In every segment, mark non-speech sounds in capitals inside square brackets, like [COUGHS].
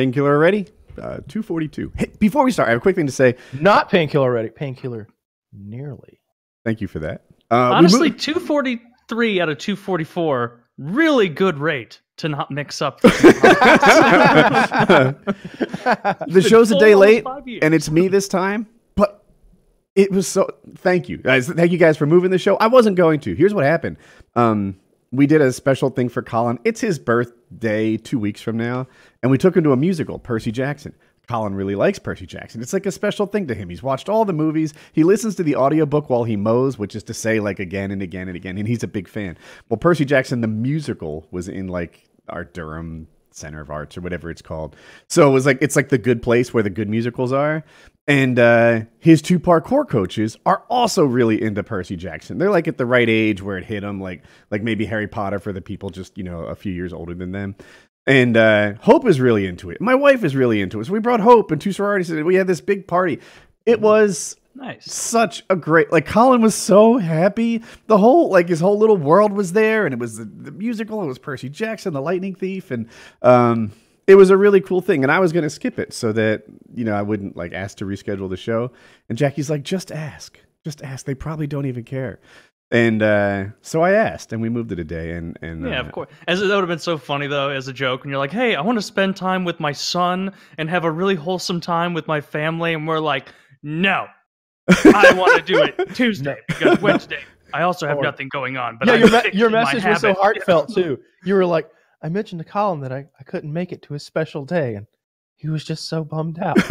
Painkiller already? Uh, 242. Hey, before we start, I have a quick thing to say. Not painkiller already. Painkiller nearly. Thank you for that. Uh, we Honestly, moved- 243 out of 244, really good rate to not mix up. [LAUGHS] [LAUGHS] the show's a day late, and it's me this time. But it was so. Thank you guys. Thank you guys for moving the show. I wasn't going to. Here's what happened. Um, we did a special thing for Colin. It's his birthday two weeks from now, and we took him to a musical, Percy Jackson. Colin really likes Percy Jackson. It's like a special thing to him. He's watched all the movies. He listens to the audiobook while he mows, which is to say, like again and again and again. And he's a big fan. Well, Percy Jackson, the musical, was in like our Durham Center of Arts or whatever it's called. So it was like it's like the good place where the good musicals are. And uh, his two parkour coaches are also really into Percy Jackson. They're like at the right age where it hit them, like like maybe Harry Potter for the people just you know a few years older than them. And uh, Hope is really into it. My wife is really into it. So we brought Hope and two sororities. And we had this big party. It was nice. such a great like Colin was so happy. The whole like his whole little world was there, and it was the, the musical. It was Percy Jackson, the Lightning Thief, and um, it was a really cool thing. And I was gonna skip it so that you know I wouldn't like ask to reschedule the show. And Jackie's like, just ask, just ask. They probably don't even care. And uh, so I asked, and we moved it a day. And and Yeah, uh, of course. As that would have been so funny though, as a joke, and you're like, "Hey, I want to spend time with my son and have a really wholesome time with my family," and we're like, "No, [LAUGHS] I want to do it Tuesday because [LAUGHS] Wednesday I also have Or- nothing going on." But yeah, I'm your, me- your message was so heartfelt too. You were like, I mentioned to Colin that I, I couldn't make it to his special day, and he was just so bummed out. [LAUGHS] [LAUGHS]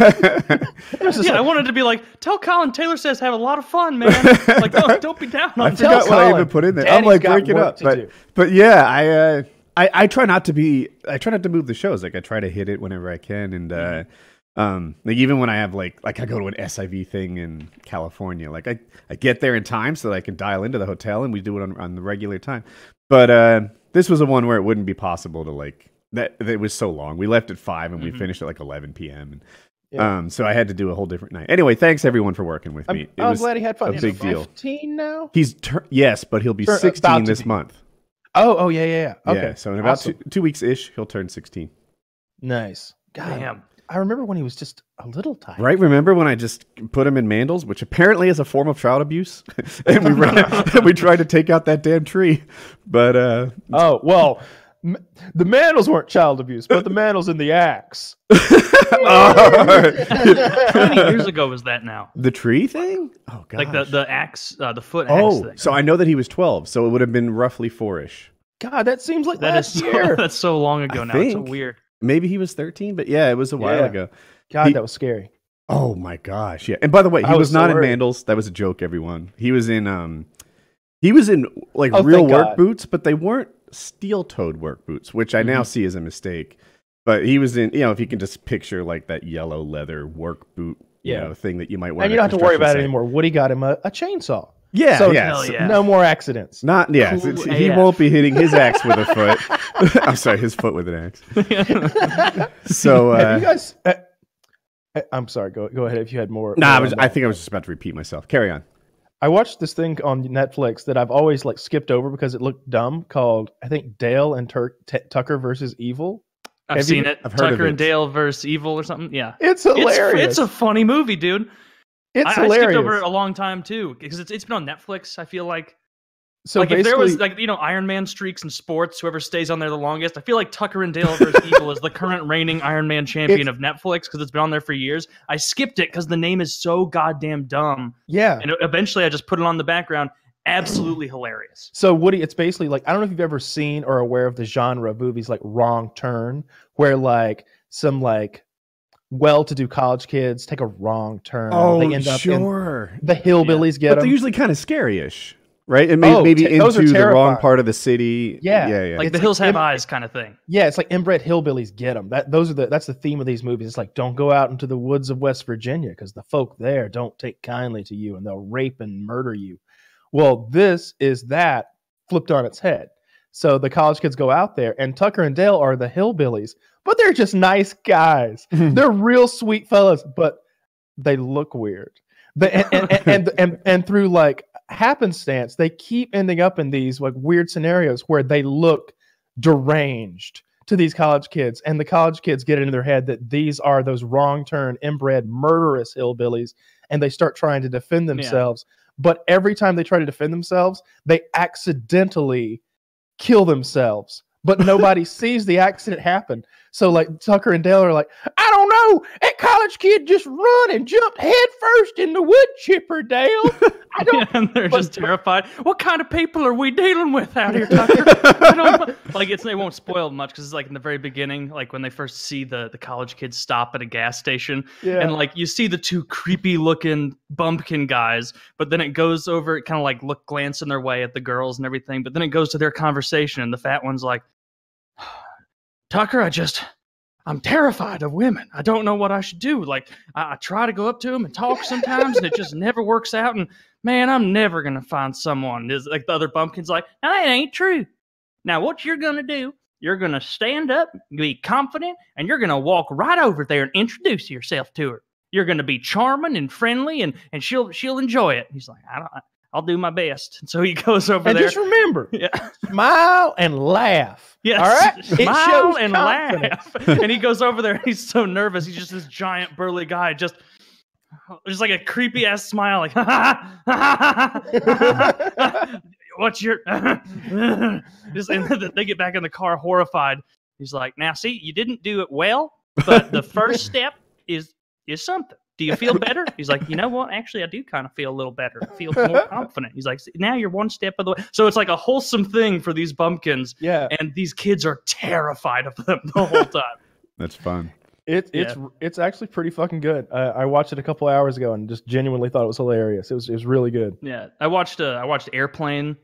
It was just Yeah, I wanted to be like, "Tell Colin Taylor says have a lot of fun, man. [LAUGHS] Like, don't, don't be down I on forgot what I Colin, even put in there. I'm like got break it up, but do. but yeah, I, uh, I I try not to be. I try not to move the shows. Like I try to hit it whenever I can, and uh, Mm-hmm. um, like even when I have like like I go to an SIV thing in California, like I I get there in time so that I can dial into the hotel, and we do it on on the regular time. But uh, this was a one where it wouldn't be possible to like that. that It was so long. We left at five, and we Mhm. finished at like 11 p.m. And, Yeah. Um, so I had to do a whole different night. Anyway, thanks everyone for working with I'm, me. It I'm was glad he had fun. a He's big deal. 15 now. He's tur- yes, but he'll be Turn- about 16 this be. month. Oh, oh yeah, yeah, yeah. Okay, Yeah, so in about Awesome. two, two weeks ish, he'll turn 16. nice. God, Damn. I remember when he was just a little tiny. Right? Remember when I just put him in mandals, which apparently is a form of child abuse, [LAUGHS] and we ran, [LAUGHS] [LAUGHS] we tried to take out that damn tree, but uh, Oh well, the Mandals weren't child abuse, but the Mandals in the axe. How many years ago was that now? the tree thing. Oh god! Like the the axe, uh, the foot axe oh, thing. so I know that he was 12, so it would have been roughly four-ish. God, that seems like That last is so, year. that's so long ago I now. It's so weird. Maybe he was 13, but yeah, it was a while Yeah. ago. God, he- that was scary. Oh my gosh, yeah. And by the way, he I was, was so not in worried. Mandels. That was a joke, everyone. He was in um, he was in like Oh, real work God. boots, but they weren't steel-toed work boots, which I Mm-hmm. now see as a mistake. But he was in, you know, if you can just picture like that yellow leather work boot, you Yeah. know, thing that you might wear. And you don't have to worry about it anymore. Woody got him a, a chainsaw. Yeah, So- yeah. Yeah. No more accidents. Not yeah. Cool he AF. won't be hitting his axe with a foot. [LAUGHS] [LAUGHS] I'm sorry, his foot with an axe. So Have uh, you guys? Uh, uh, I'm sorry. Go go ahead if you had more. nah, I, was, I think I was just about to repeat myself. Carry on. I watched this thing on Netflix that I've always like skipped over because it looked dumb. Called I think Dale and Tur- T- Tucker versus Evil. I've Have you- seen it. I've heard of Tucker and. Dale versus Evil or something. Yeah. It's It's, hilarious. it's a funny movie, dude. It's I, I skipped over it a long time too because it's, it's been on Netflix. I feel like so like if there was like you know Iron Man streaks in sports, whoever stays on there the longest. I feel like Tucker and Dale versus Evil is the current reigning Iron Man [LAUGHS] champion of Netflix because it's been on there for years. I skipped it because the name is so goddamn dumb, yeah. and eventually I just put it on the background. Absolutely hilarious. So Woody, it's basically like I don't know if you've ever seen or aware of the genre of movies like Wrong Turn, where like some like well-to-do college kids take a wrong turn. Oh, they end up in sure. the hillbillies get but them. they're usually kind of scary-ish, right? And may, Oh, maybe te- those into the wrong part of the city. Yeah, yeah, yeah. Like It's the like hills have im- eyes kind of thing. yeah, it's like inbred hillbillies get them. That those are the that's the theme of these movies. It's like don't go out into the woods of West Virginia because the folk there don't take kindly to you and they'll rape and murder you. Well, this is that flipped on its head. So the college kids go out there, and Tucker and Dale are the hillbillies, but they're just nice guys. [LAUGHS] they're real sweet fellas, but they look weird. And, and, and, and, [LAUGHS] and, and through like happenstance, they keep ending up in these like weird scenarios where they look deranged to these college kids, and the college kids get it in their head that these are those wrong turn, inbred, murderous hillbillies, and they start trying to defend themselves. But every time they try to defend themselves, they accidentally kill themselves. But nobody [LAUGHS] sees the accident happen. So like Tucker and Dale are like, I don't know, that college kid just run and jumped headfirst in the wood chipper, Dale. [LAUGHS] I don't. and they're but- just terrified. What kind of people are we dealing with out here, Tucker? [LAUGHS] I don't, like it's they won't spoil much because it's like in the very beginning, like when they first see the the college kids stop at a gas station, Yeah. and like you see the two creepy looking bumpkin guys, but then it goes over, it kind of like look glancing their way at the girls and everything, but then it goes to their conversation, and the fat one's like, Tucker, I just. I'm terrified of women. I don't know what I should do. Like, I, I try to go up to them and talk sometimes, and it just never works out. And man, I'm never gonna find someone. Is like the other bumpkin's like, now that ain't true. Now what you're gonna do? You're gonna stand up, be confident, and you're gonna walk right over there and introduce yourself to her. You're gonna be charming and friendly, and and she'll she'll enjoy it. He's like, I don't, I'll do my best. And so he [LAUGHS] goes over and there. just remember, [LAUGHS] yeah. smile and laugh. Yes. All right. [LAUGHS] Smile and confidence. laugh. and he goes over there he's so nervous. He's just this giant burly guy, just just like a creepy ass smile, like what's your just and they get back in the car horrified. He's like, now see, you didn't do it well, but the first step is is something. Do you feel better? He's like, you know what? Actually, I do kind of feel a little better. I feel more [LAUGHS] confident. He's like, now you're one step of the way. So it's like a wholesome thing for these bumpkins Yeah, and these kids are terrified of them the whole [LAUGHS] time. That's fun. it, it's it's actually pretty fucking good. Uh, I watched it a couple hours ago and just genuinely thought it was hilarious. It was it was really good. yeah, I watched uh, I watched Airplane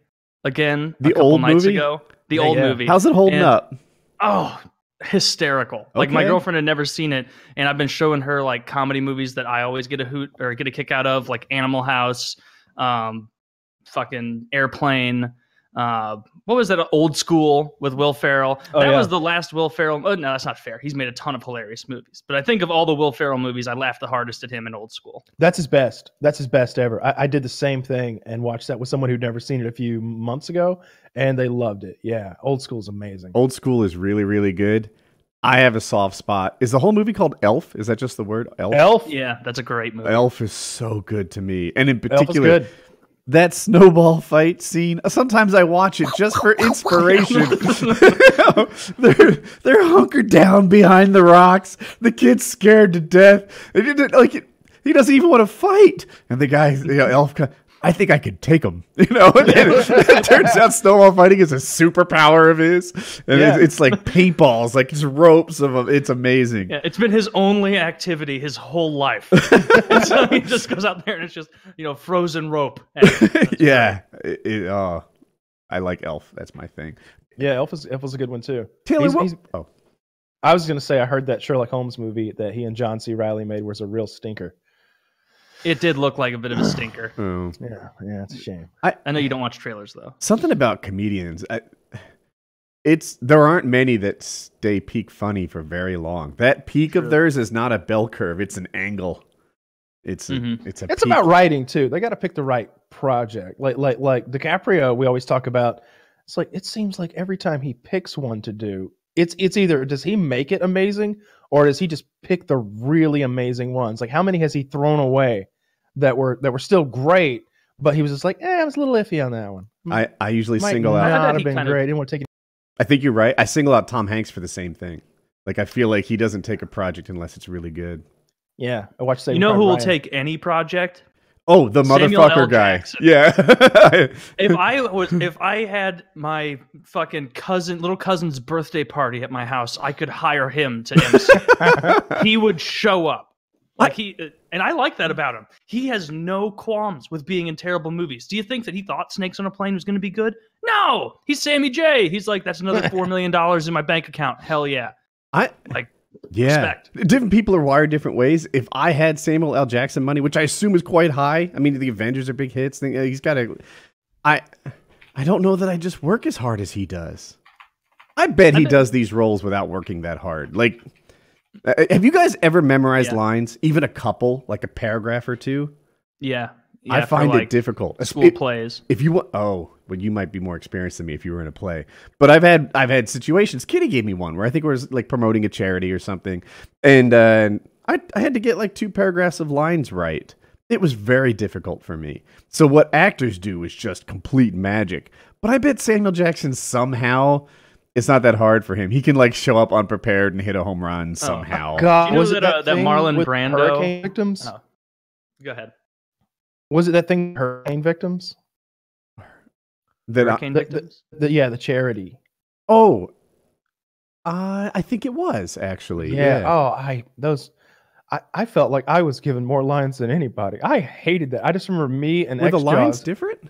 again The a couple old nights movie? ago. The Yeah, old yeah. movie. How's it holding And- up? Oh, hysterical! Like my girlfriend had never seen it, and I've been showing her like comedy movies that I always get a hoot or get a kick out of, like Animal House, um, fucking Airplane. Uh, what was that? Old School with Will Ferrell. Oh, that yeah. was the last Will Ferrell. Oh, no, that's not fair. He's made a ton of hilarious movies, but I think of all the Will Ferrell movies, I laughed the hardest at him in Old School. That's his best. That's his best ever. I, I did the same thing and watched that with someone who'd never seen it a few months ago, and they loved it. Yeah, old School is amazing. Old school is really, really good. I have a soft spot. Is the whole movie called Elf? Is that just the word Elf? Elf. Yeah, that's a great movie. Elf is so good to me, and in Elf is particular, good. That snowball fight scene. Sometimes I watch it just for inspiration. [LAUGHS] they're they're hunkered down behind the rocks. The kid's scared to death. Like. He doesn't even want to fight, and the guy, know, elf. Co- I think I could take him. [LAUGHS] You know, [LAUGHS] and then it turns out snowball fighting is a superpower of his, and Yeah. it's, it's like paintballs, like it's ropes of them. It's amazing. Yeah, it's been his only activity his whole life. [LAUGHS] And so he just goes out there and it's just, you know, frozen rope. Yeah. It, it, oh, I like Elf. That's my thing. Yeah, Elf is Elf was a good one too. Taylor, He's- what- he's- oh, I was gonna say I heard that Sherlock Holmes movie that he and John C. Reilly made was a real stinker. It did look like a bit of a [SIGHS] stinker. oh. Yeah, yeah, it's a shame. I know you don't watch trailers though. something about comedians. I, it's there aren't many that stay peak funny for very long. That peak of theirs is not a bell curve; it's an angle. It's a, Mhm. it's a. It's peak. about writing too. They got to pick the right project. Like like like DiCaprio, we always talk about. It's like it seems like every time he picks one to do, it's it's either does he make it amazing or does he just pick the really amazing ones? Like how many has he thrown away that were that were still great, but he was just like, eh, I was a little iffy on that one. I, I usually Might single out. I bet have been kind of- great. I didn't want to take it. I think you're right. I single out Tom Hanks for the same thing. Like I feel like he doesn't take a project unless it's really good. Yeah, I watched. Saving you know Private who will take any project? Oh, the Samuel L. motherfucker guy. Jackson. [LAUGHS] Yeah. If I was if I had my fucking cousin little cousin's birthday party at my house, I could hire him to MC. [LAUGHS] he would show up. Like he and I like that about him. He has no qualms with being in terrible movies. Do you think that he thought Snakes on a Plane was going to be good? No. He's Sammy J. He's like that's another [LAUGHS] 4 million dollars in my bank account. Hell yeah. I Like, yeah. respect. Different people are wired different ways. If I had Samuel L. Jackson money, which I assume is quite high, I mean the Avengers are big hits. He's got a. I I don't know that I just work as hard as he does. I bet he bet- does these roles without working that hard. Like, uh, have you guys ever memorized Yeah. lines, even a couple, like a paragraph or two? Yeah. I for, find it difficult. School It- plays. if you want oh well you might be more experienced than me if you were in a play but i've had i've had situations kitty gave me one where i think it was like promoting a charity or something and uh I, I had to get like two paragraphs of lines right it was very difficult for me so what actors do is just complete magic but i bet samuel jackson somehow it's not that hard for him he can like show up unprepared and hit a home run somehow God, Do you know was it that, uh, that Marlon Brando- hurricane victims? Oh. Go ahead. Was it that thing hurricane victims? that Hurricane the- victims. The, yeah, the charity. oh uh, i think it was actually Yeah. yeah, Oh, I those. I, I felt like I was given more lines than anybody. I hated that. I just remember me and were the lines Jaws. different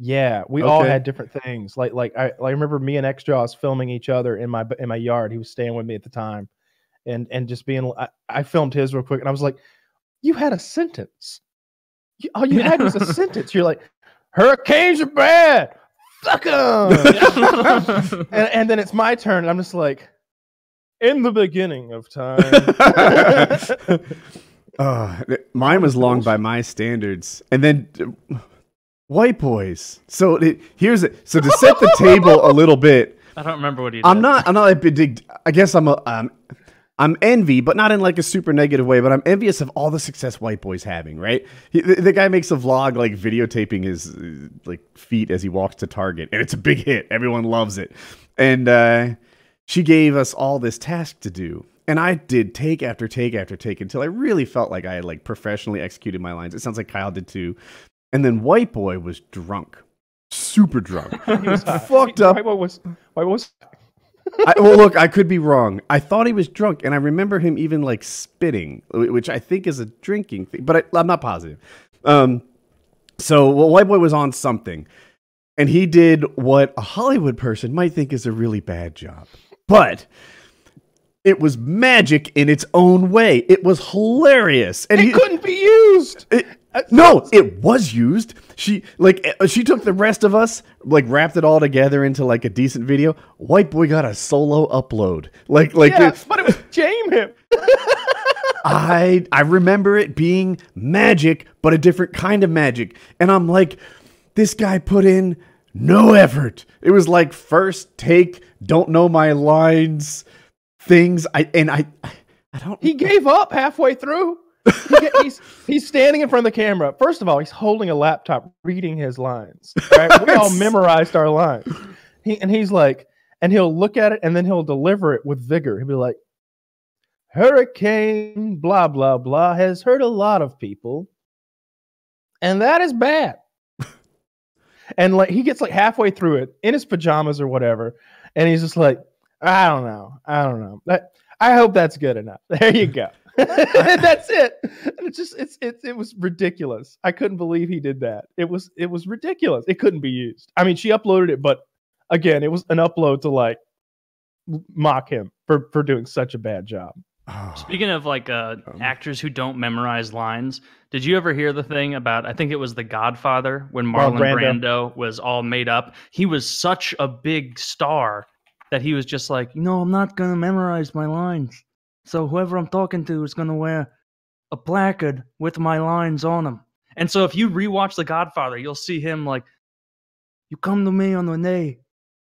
Yeah, we all had different things. Like like I, like, I remember me and X Jaws filming each other in my in my yard. He was staying with me at the time, and and just being. I, I filmed his real quick, and I was like, "You had a sentence. You, all you had was a [LAUGHS] sentence. You're like, hurricanes are bad. Fuck 'em." [LAUGHS] and, and then it's my turn, and I'm just like, in the beginning of time. [LAUGHS] Uh, mine was long by my standards, and then white boys. So it, here's it. So to set the table a little bit, I don't remember what he did. I'm not. I'm not a big. I guess I'm a. Um, I'm envy, but not in like a super negative way. But I'm envious of all the success white boys having. Right? He, the, the guy makes a vlog like videotaping his like feet as he walks to Target, and it's a big hit. Everyone loves it, and uh, she gave us all this task to do. And I did take after take after take until I really felt like I had like professionally executed my lines. It sounds like Kyle did too. And then White Boy was drunk, super drunk, [LAUGHS] He was fucked up. White boy was white boy was I, well, look, I could be wrong. I thought he was drunk, and I remember him even like spitting, which I think is a drinking thing, but I, I'm not positive. Um, so well, White Boy was on something, and he did what a Hollywood person might think is a really bad job, but it was magic in its own way. It was hilarious, and it he couldn't be used. it, no, it was used. She like uh, she took the rest of us, like wrapped it all together into like a decent video. White boy got a solo upload. Like like yeah, it- but it was [LAUGHS] Jame him. I I remember it being magic, but a different kind of magic. And I'm like, this guy put in no effort. It was like first take, don't know my lines, things. I and I I don't He gave up halfway through. He he's he's standing in front of the camera. First of all, he's holding a laptop, reading his lines. Right? We all [LAUGHS] memorized our lines. He and he's like, and he'll look at it and then he'll deliver it with vigor. He'll be like, "Hurricane, blah blah blah, has hurt a lot of people, and that is bad." [LAUGHS] and like he gets like halfway through it in his pajamas or whatever, and he's just like, "I don't know, I don't know." That, I hope that's good enough. [LAUGHS] There you go. [LAUGHS] that's it. And it's just it's it's it was ridiculous. I couldn't believe he did that. It was it was ridiculous. It couldn't be used. I mean, she uploaded it, but again, it was an upload to like mock him for for doing such a bad job. Oh, Speaking of like uh, Um. actors who don't memorize lines, did you ever hear the thing about? I think it was The Godfather when Marlon Marlon Brando. Brando. was all made up. He was such a big star that he was just like, no, I'm not gonna memorize my lines. So whoever I'm talking to is gonna wear a placard with my lines on them. And so if you rewatch The Godfather, you'll see him like, "You come to me on the day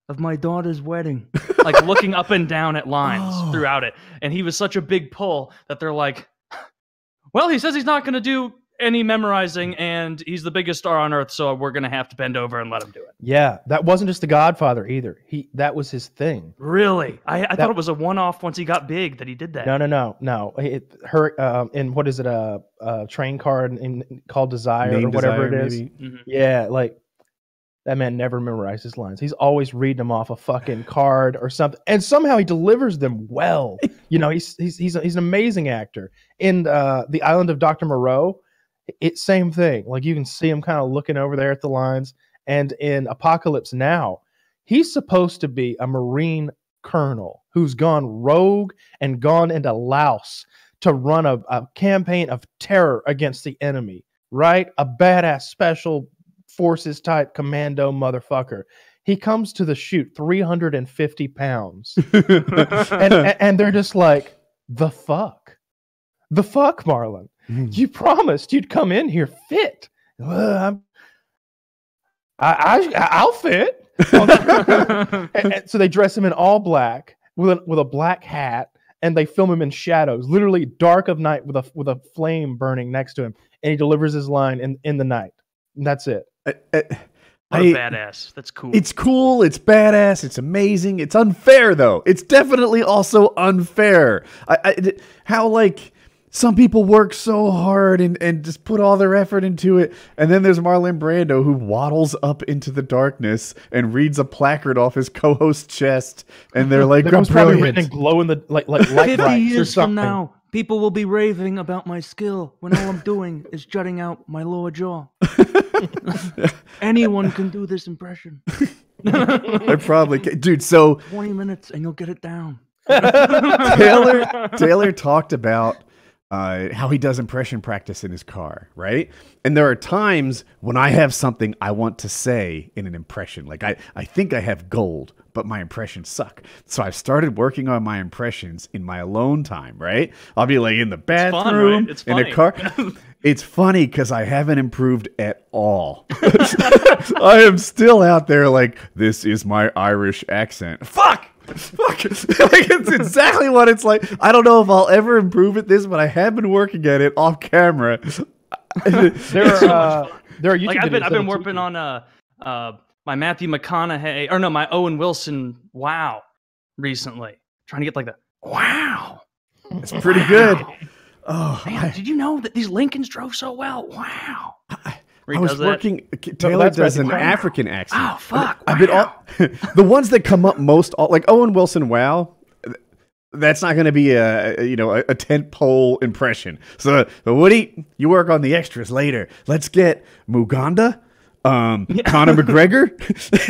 of my daughter's wedding," like [LAUGHS] looking up and down at lines Oh. throughout it. And he was such a big pull that they're like, "Well, he says he's not going to do any memorizing, and he's the biggest star on earth, so we're going to have to bend over and let him do it." Yeah, that wasn't just the Godfather either. He that was his thing. Really? I, I That- thought it was a one-off once he got big that he did that. No, no, no, no. It, her um, in what is it a, a train card in, called Desire Name or whatever Desire, it is. maybe? Mhm. Yeah, like that man never memorized his lines. He's always reading them off a fucking card or something, and somehow he delivers them well. [LAUGHS] You know, he's he's he's, a, he's an amazing actor. In uh, the Island of Doctor Moreau, it same thing. Like you can see him kind of looking over there at the lines. And in Apocalypse Now, he's supposed to be a Marine colonel who's gone rogue and gone into Laos to run a, a campaign of terror against the enemy. Right, a badass special forces type commando motherfucker. He comes to the shoot 350 pounds. [LAUGHS] and, and, and they're just like, the fuck? The fuck, Marlon? Mm-hmm. You promised you'd come in here fit. Well, I'm, I, I, I'll fit. [LAUGHS] and, and so they dress him in all black with a, with a black hat, and they film him in shadows, literally dark of night with a with a flame burning next to him, and he delivers his line in in the night. And that's it. I- I- What a I- badass. That's cool. It's cool. It's badass. It's amazing. It's unfair, though. It's definitely also unfair. I, I, how like some people work so hard and, and just put all their effort into it, and then there's Marlon Brando who waddles up into the darkness and reads a placard off his co-host's chest, and they're like, [LAUGHS] That was probably "Brilliant." written in glow in the like like [LAUGHS] light 50 brights or years from now, people will be raving about my skill when all I'm [LAUGHS] doing is jutting out my lower jaw. Anyone can do this impression. I probably, ca- dude. So 20 minutes and you'll get it down. Taylor Taylor talked about uh, how he does impression practice in his car, right? And there are times when I have something I want to say in an impression. Like I, I think I have gold, but my impressions suck. So I've started working on my impressions in my alone time, right? I'll be like in the fun, right? bathroom, It's in a car. [LAUGHS] It's funny because I haven't improved at all. [LAUGHS] I am still out there like, this is my Irish accent. Fuck! Fuck! [LAUGHS] like, it's exactly what it's like. I don't know if I'll ever improve at this, but I have been working at it off camera. [LAUGHS] There are uh, there are YouTube like I've been I've been working on uh uh my Matthew McConaughey or no my Owen Wilson wow recently trying to get like the wow it's pretty good. Oh, Man, I, did you know that these Lincolns drove so well wow Where I was does that. working. Uh, Taylor that's does an McConaughey. African oh, accent. oh fuck I've been wow. all [LAUGHS] the ones that come up most, all, like Owen Wilson. Wow, that's not going to be a, a, you know a, a tent pole impression. So, so Woody, you work on the extras later. Let's get Muganda, um, [LAUGHS] Conor McGregor.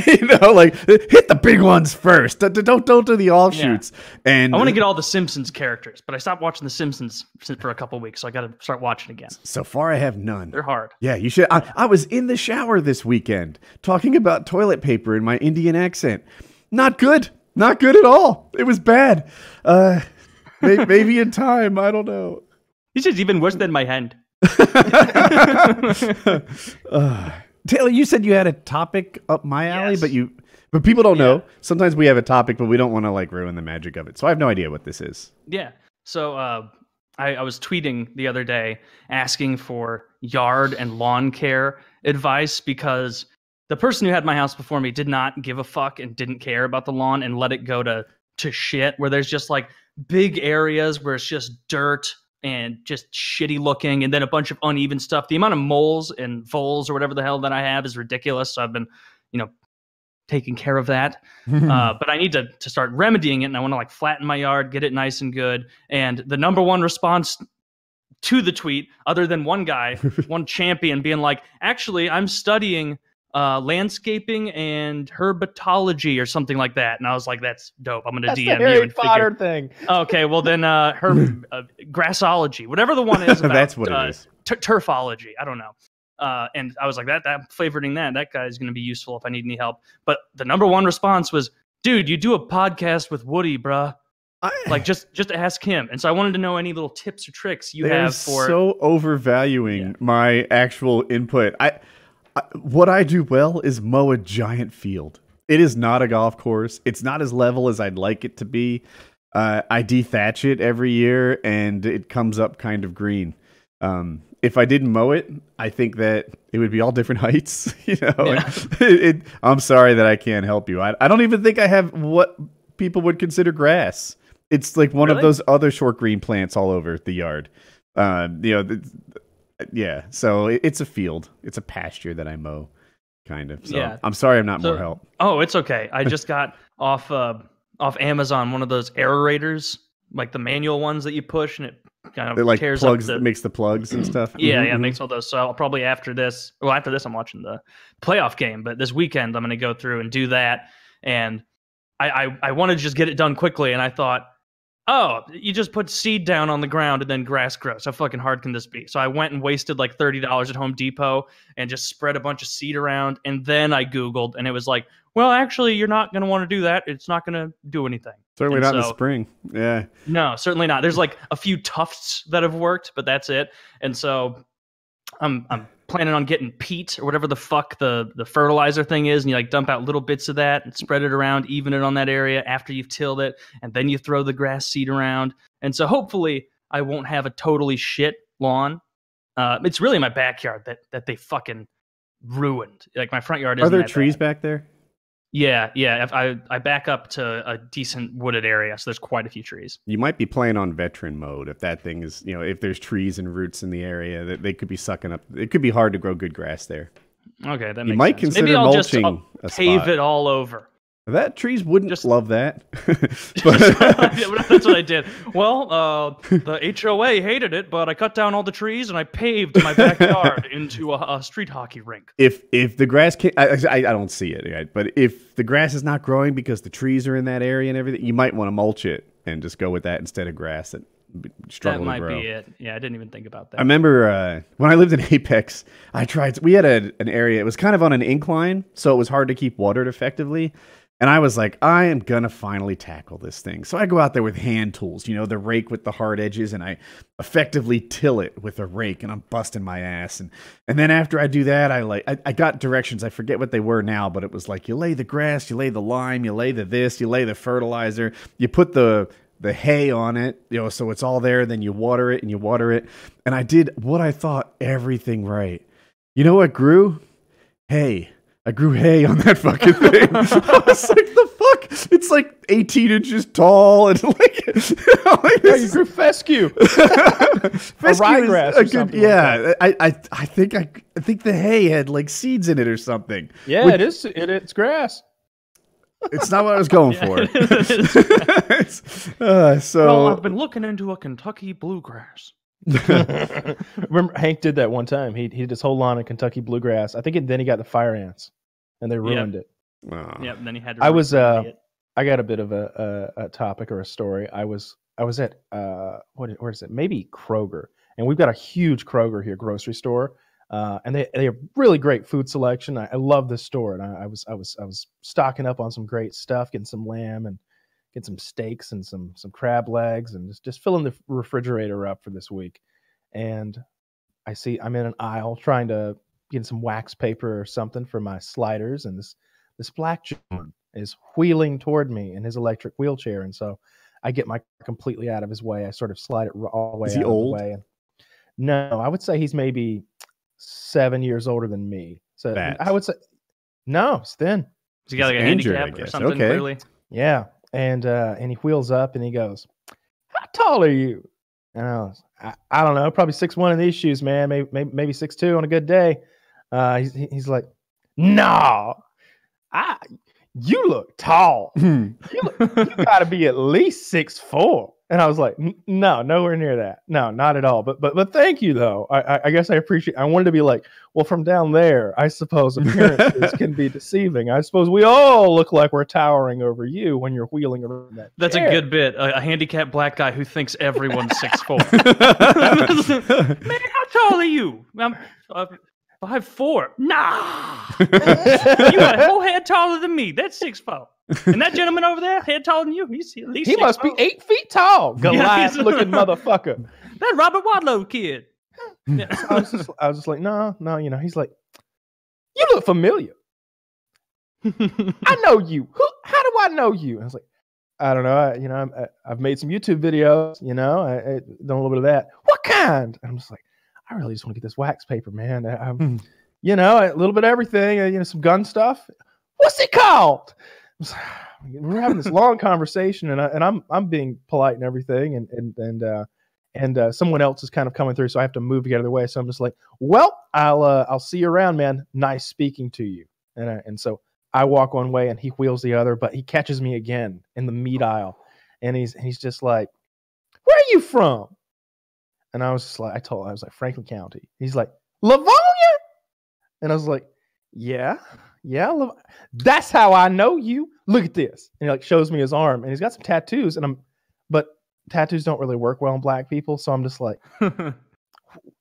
[LAUGHS] you know, like hit the big ones first. Don't don't, do the offshoots. And I want to get all the Simpsons characters but I stopped watching the Simpsons for a couple weeks so I got to start watching again so far, I have none. they're hard Yeah, you should. I, I was in the shower this weekend talking about toilet paper in my Indian accent. Not good. Not good at all. It was bad. Uh, may, [LAUGHS] maybe in time. I don't know. this is even worse than my hand Uh, Taylor, you said you had a topic up my alley, Yes. but you, but people don't know. Sometimes we have a topic, but we don't want to like ruin the magic of it. So I have no idea what this is. Yeah. So uh, I, I was tweeting the other day asking for yard and lawn care advice because the person who had my house before me did not give a fuck and didn't care about the lawn and let it go to to shit where there's just like big areas where it's just dirt and just shitty looking and then a bunch of uneven stuff. The amount of moles and voles or whatever the hell that I have is ridiculous. So I've been, you know, taking care of that [LAUGHS] uh, but I need to to start remedying it, and I want to like flatten my yard, get it nice and good. And the number one response to the tweet, other than one guy, [LAUGHS] one champion, being like, "Actually, I'm studying uh, landscaping and herbatology or something like that," and I was like, "That's dope. I'm gonna That's the DM you Harry and figure." Potter thing. [LAUGHS] Okay, well then, uh, [LAUGHS] herb uh, grassology, whatever the one is. [LAUGHS] About, That's what uh, it is. tur- turfology. I don't know. Uh, and I was like, that that favoriting that that guy is going to be useful if I need any help. But the number one response was, dude, you do a podcast with Woody, bruh. I, Like just just ask him. And so I wanted to know any little tips or tricks you have for. so overvaluing Yeah. my actual input. I, I what I do well is mow a giant field. It is not a golf course. It's not as level as I'd like it to be. Uh, I dethatch it every year, and it comes up kind of green. Um, if I didn't mow it, I think that it would be all different [LAUGHS] heights. [LAUGHS] You know, Yeah. [LAUGHS] it, it, I'm sorry that I can't help you. I, I don't even think I have what people would consider grass. It's like one of those other short green plants all over the yard. Um, you know, yeah. So it, it's a field. It's a pasture that I mow, kind of. So Yeah. I'm sorry I'm not So- more help. oh, it's okay. I just [LAUGHS] got off uh, off Amazon one of those aerators, like the manual ones that you push and it kind It of like tears plugs, up the, makes the plugs and stuff. Yeah, Mhm, yeah, it makes all those. So I'll probably after this, well, after this, I'm watching the playoff game, but this weekend I'm going to go through and do that. And I, I, I wanted to just get it done quickly. And I thought, oh, you just put seed down on the ground and then grass grows. How fucking hard can this be? So I went and wasted like $30 at Home Depot and just spread a bunch of seed around. And then I Googled and it was like, well, actually, you're not going to want to do that. It's not going to do anything. Certainly And not in the spring. Yeah. No, certainly not. There's like a few tufts that have worked, but that's it. And so I'm I'm planning on getting peat or whatever the fuck the the fertilizer thing is, and you like dump out little bits of that and spread it around, even it on that area after you've tilled it, and then you throw the grass seed around. And so hopefully I won't have a totally shit lawn. Uh, it's really my backyard that that they fucking ruined. Like my front yard. Are there trees bad. back there? Yeah, yeah. If I I back up to a decent wooded area, so there's quite a few trees. You might be playing on veteran mode if that thing is, you know, if there's trees and roots in the area that they could be sucking up. It could be hard to grow good grass there. Okay, that You might sense. consider Maybe I'll just mulching I'll a pave spot. it all over. That trees wouldn't Just- love that. [LAUGHS] [LAUGHS] But That's what I did. Well, uh, the HOA hated it, but I cut down all the trees and I paved my backyard [LAUGHS] into a, a street hockey rink. if if the grass can I, I, I don't see it, right? But if the grass is not growing because the trees are in that area and everything, you might want to mulch it and just go with that instead of grass that b- That might to grow. be it. Yeah, I didn't even think about that. I remember uh, when I lived in Apex, I tried. We had a, an area. It was kind of on an incline, so it was hard to keep watered effectively. And I was like, I am gonna finally tackle this thing. So I go out there with hand tools, you know, the rake with the hard edges, and I effectively till it with a rake, and I'm busting my ass. And and then after I do that, I like I, I got directions. I forget what they were now, but it was like you lay the grass, you lay the lime, you lay the this, you lay the fertilizer, you put the the hay on it, you know, so it's all there. Then you water it and you water it. And I did what I thought everything right. You know what grew? Hay. I grew hay on that fucking thing. [LAUGHS] I was like, the fuck? It's like 18 inches tall and [LAUGHS] like, [LAUGHS] like Yeah, this you grew fescue. fescue is ryegrass a or good- something like yeah, I, I, I think I, I think the hay had like seeds in it or something. Yeah, Which- it is. It, it's grass. It's not what I was going Yeah, for. it is. uh, so well, I've been looking into a Kentucky bluegrass. [LAUGHS] Remember, Hank did that one time. He he did his whole lawn of Kentucky bluegrass. I think it, then he got the fire ants, and they ruined it. Oh. Yep. Then he had. To I was, uh, it. I got a bit of a, a, a topic or a story. I was I was at uh what where is it? Maybe Kroger, and we've got a huge Kroger here, grocery store, uh, and they they have really great food selection. I, I love this store, and I, I was I was I was stocking up on some great stuff, getting some lamb and getting some steaks and some some crab legs, and just just filling the refrigerator up for this week. And I see I'm in an aisle trying to get some wax paper or something for my sliders, and this this black gentleman is wheeling toward me in his electric wheelchair, and so I get my completely out of his way. I sort of slide it all the way Is he out of old? the way. And no, I would say he's maybe seven years older than me. So Fat. I would say no, he's thin. He's got like a he's injured, handicap or something. Okay. Clearly. Yeah, and uh, and he wheels up and he goes, "How tall are you?" And I was, I, I don't know, probably six one in these shoes, man. Maybe maybe, maybe six two on a good day. Uh, he's he's like, "No, I you look tall. Hmm. You, look, you got to be at least six four. And I was like, "No, nowhere near that. No, not at all." But but but thank you though. I I, I guess I appreciate. I wanted to be like, well, from down there, I suppose [LAUGHS] appearances can be deceiving. I suppose we all look like we're towering over you when you're wheeling around that. That's chair. a good bit. A, a handicapped black guy who thinks everyone's six four. [LAUGHS] Man, how tall are you? I'm uh, five four. Nah, [LAUGHS] you got a whole head taller than me. That's six four. And that gentleman over there, head taller than you, he's at least He must be eight feet tall. [LAUGHS] Goliath looking [LAUGHS] motherfucker. That Robert Wadlow kid. [LAUGHS] Yeah. I was just I was just like, no, no, you know. He's like, you look familiar. I know you. Who? How do I know you? And I was like, I don't know. I, you know, I'm, I, I've made some YouTube videos. You know, I, I done a little bit of that. What kind? And I'm just like, I really just want to get this wax paper, man. I, Hmm. you know, a little bit of everything. uh, You know, some gun stuff. What's it called? Like, We're having this long conversation, and I, and I'm I'm being polite and everything, and and and uh, and uh, someone else is kind of coming through, so I have to move to get out of the way. So I'm just like, well, I'll uh, I'll see you around, man. Nice speaking to you. And I, and so I walk one way and he wheels the other, but he catches me again in the meat aisle, and he's he's just like, where are you from? And I was just like, I told I was like Franklin County. He's like Livonia, and I was like, yeah, yeah, that's how I know you. Look at this, and he like shows me his arm, and he's got some tattoos, and I'm, but tattoos don't really work well on black people, so I'm just like. [LAUGHS]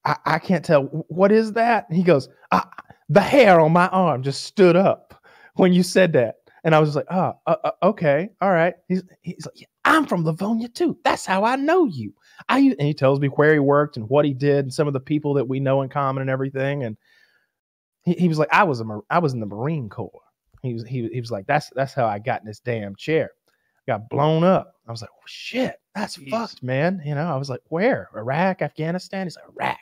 I, I can't tell what is that. And he goes, ah, the hair on my arm just stood up when you said that, and I was just like, oh, uh, uh, okay, all right. He's he's like, yeah, I'm from Livonia too. That's how I know you. I u-" and he tells me where he worked and what he did and some of the people that we know in common and everything. And he, he was like, I was a I was in the Marine Corps. He was he, he was like, that's that's how I got in this damn chair. Got blown up. I was like, oh, shit, that's Jeez. fucked, man. You know, I was like, where? Iraq, Afghanistan? He's like, Iraq.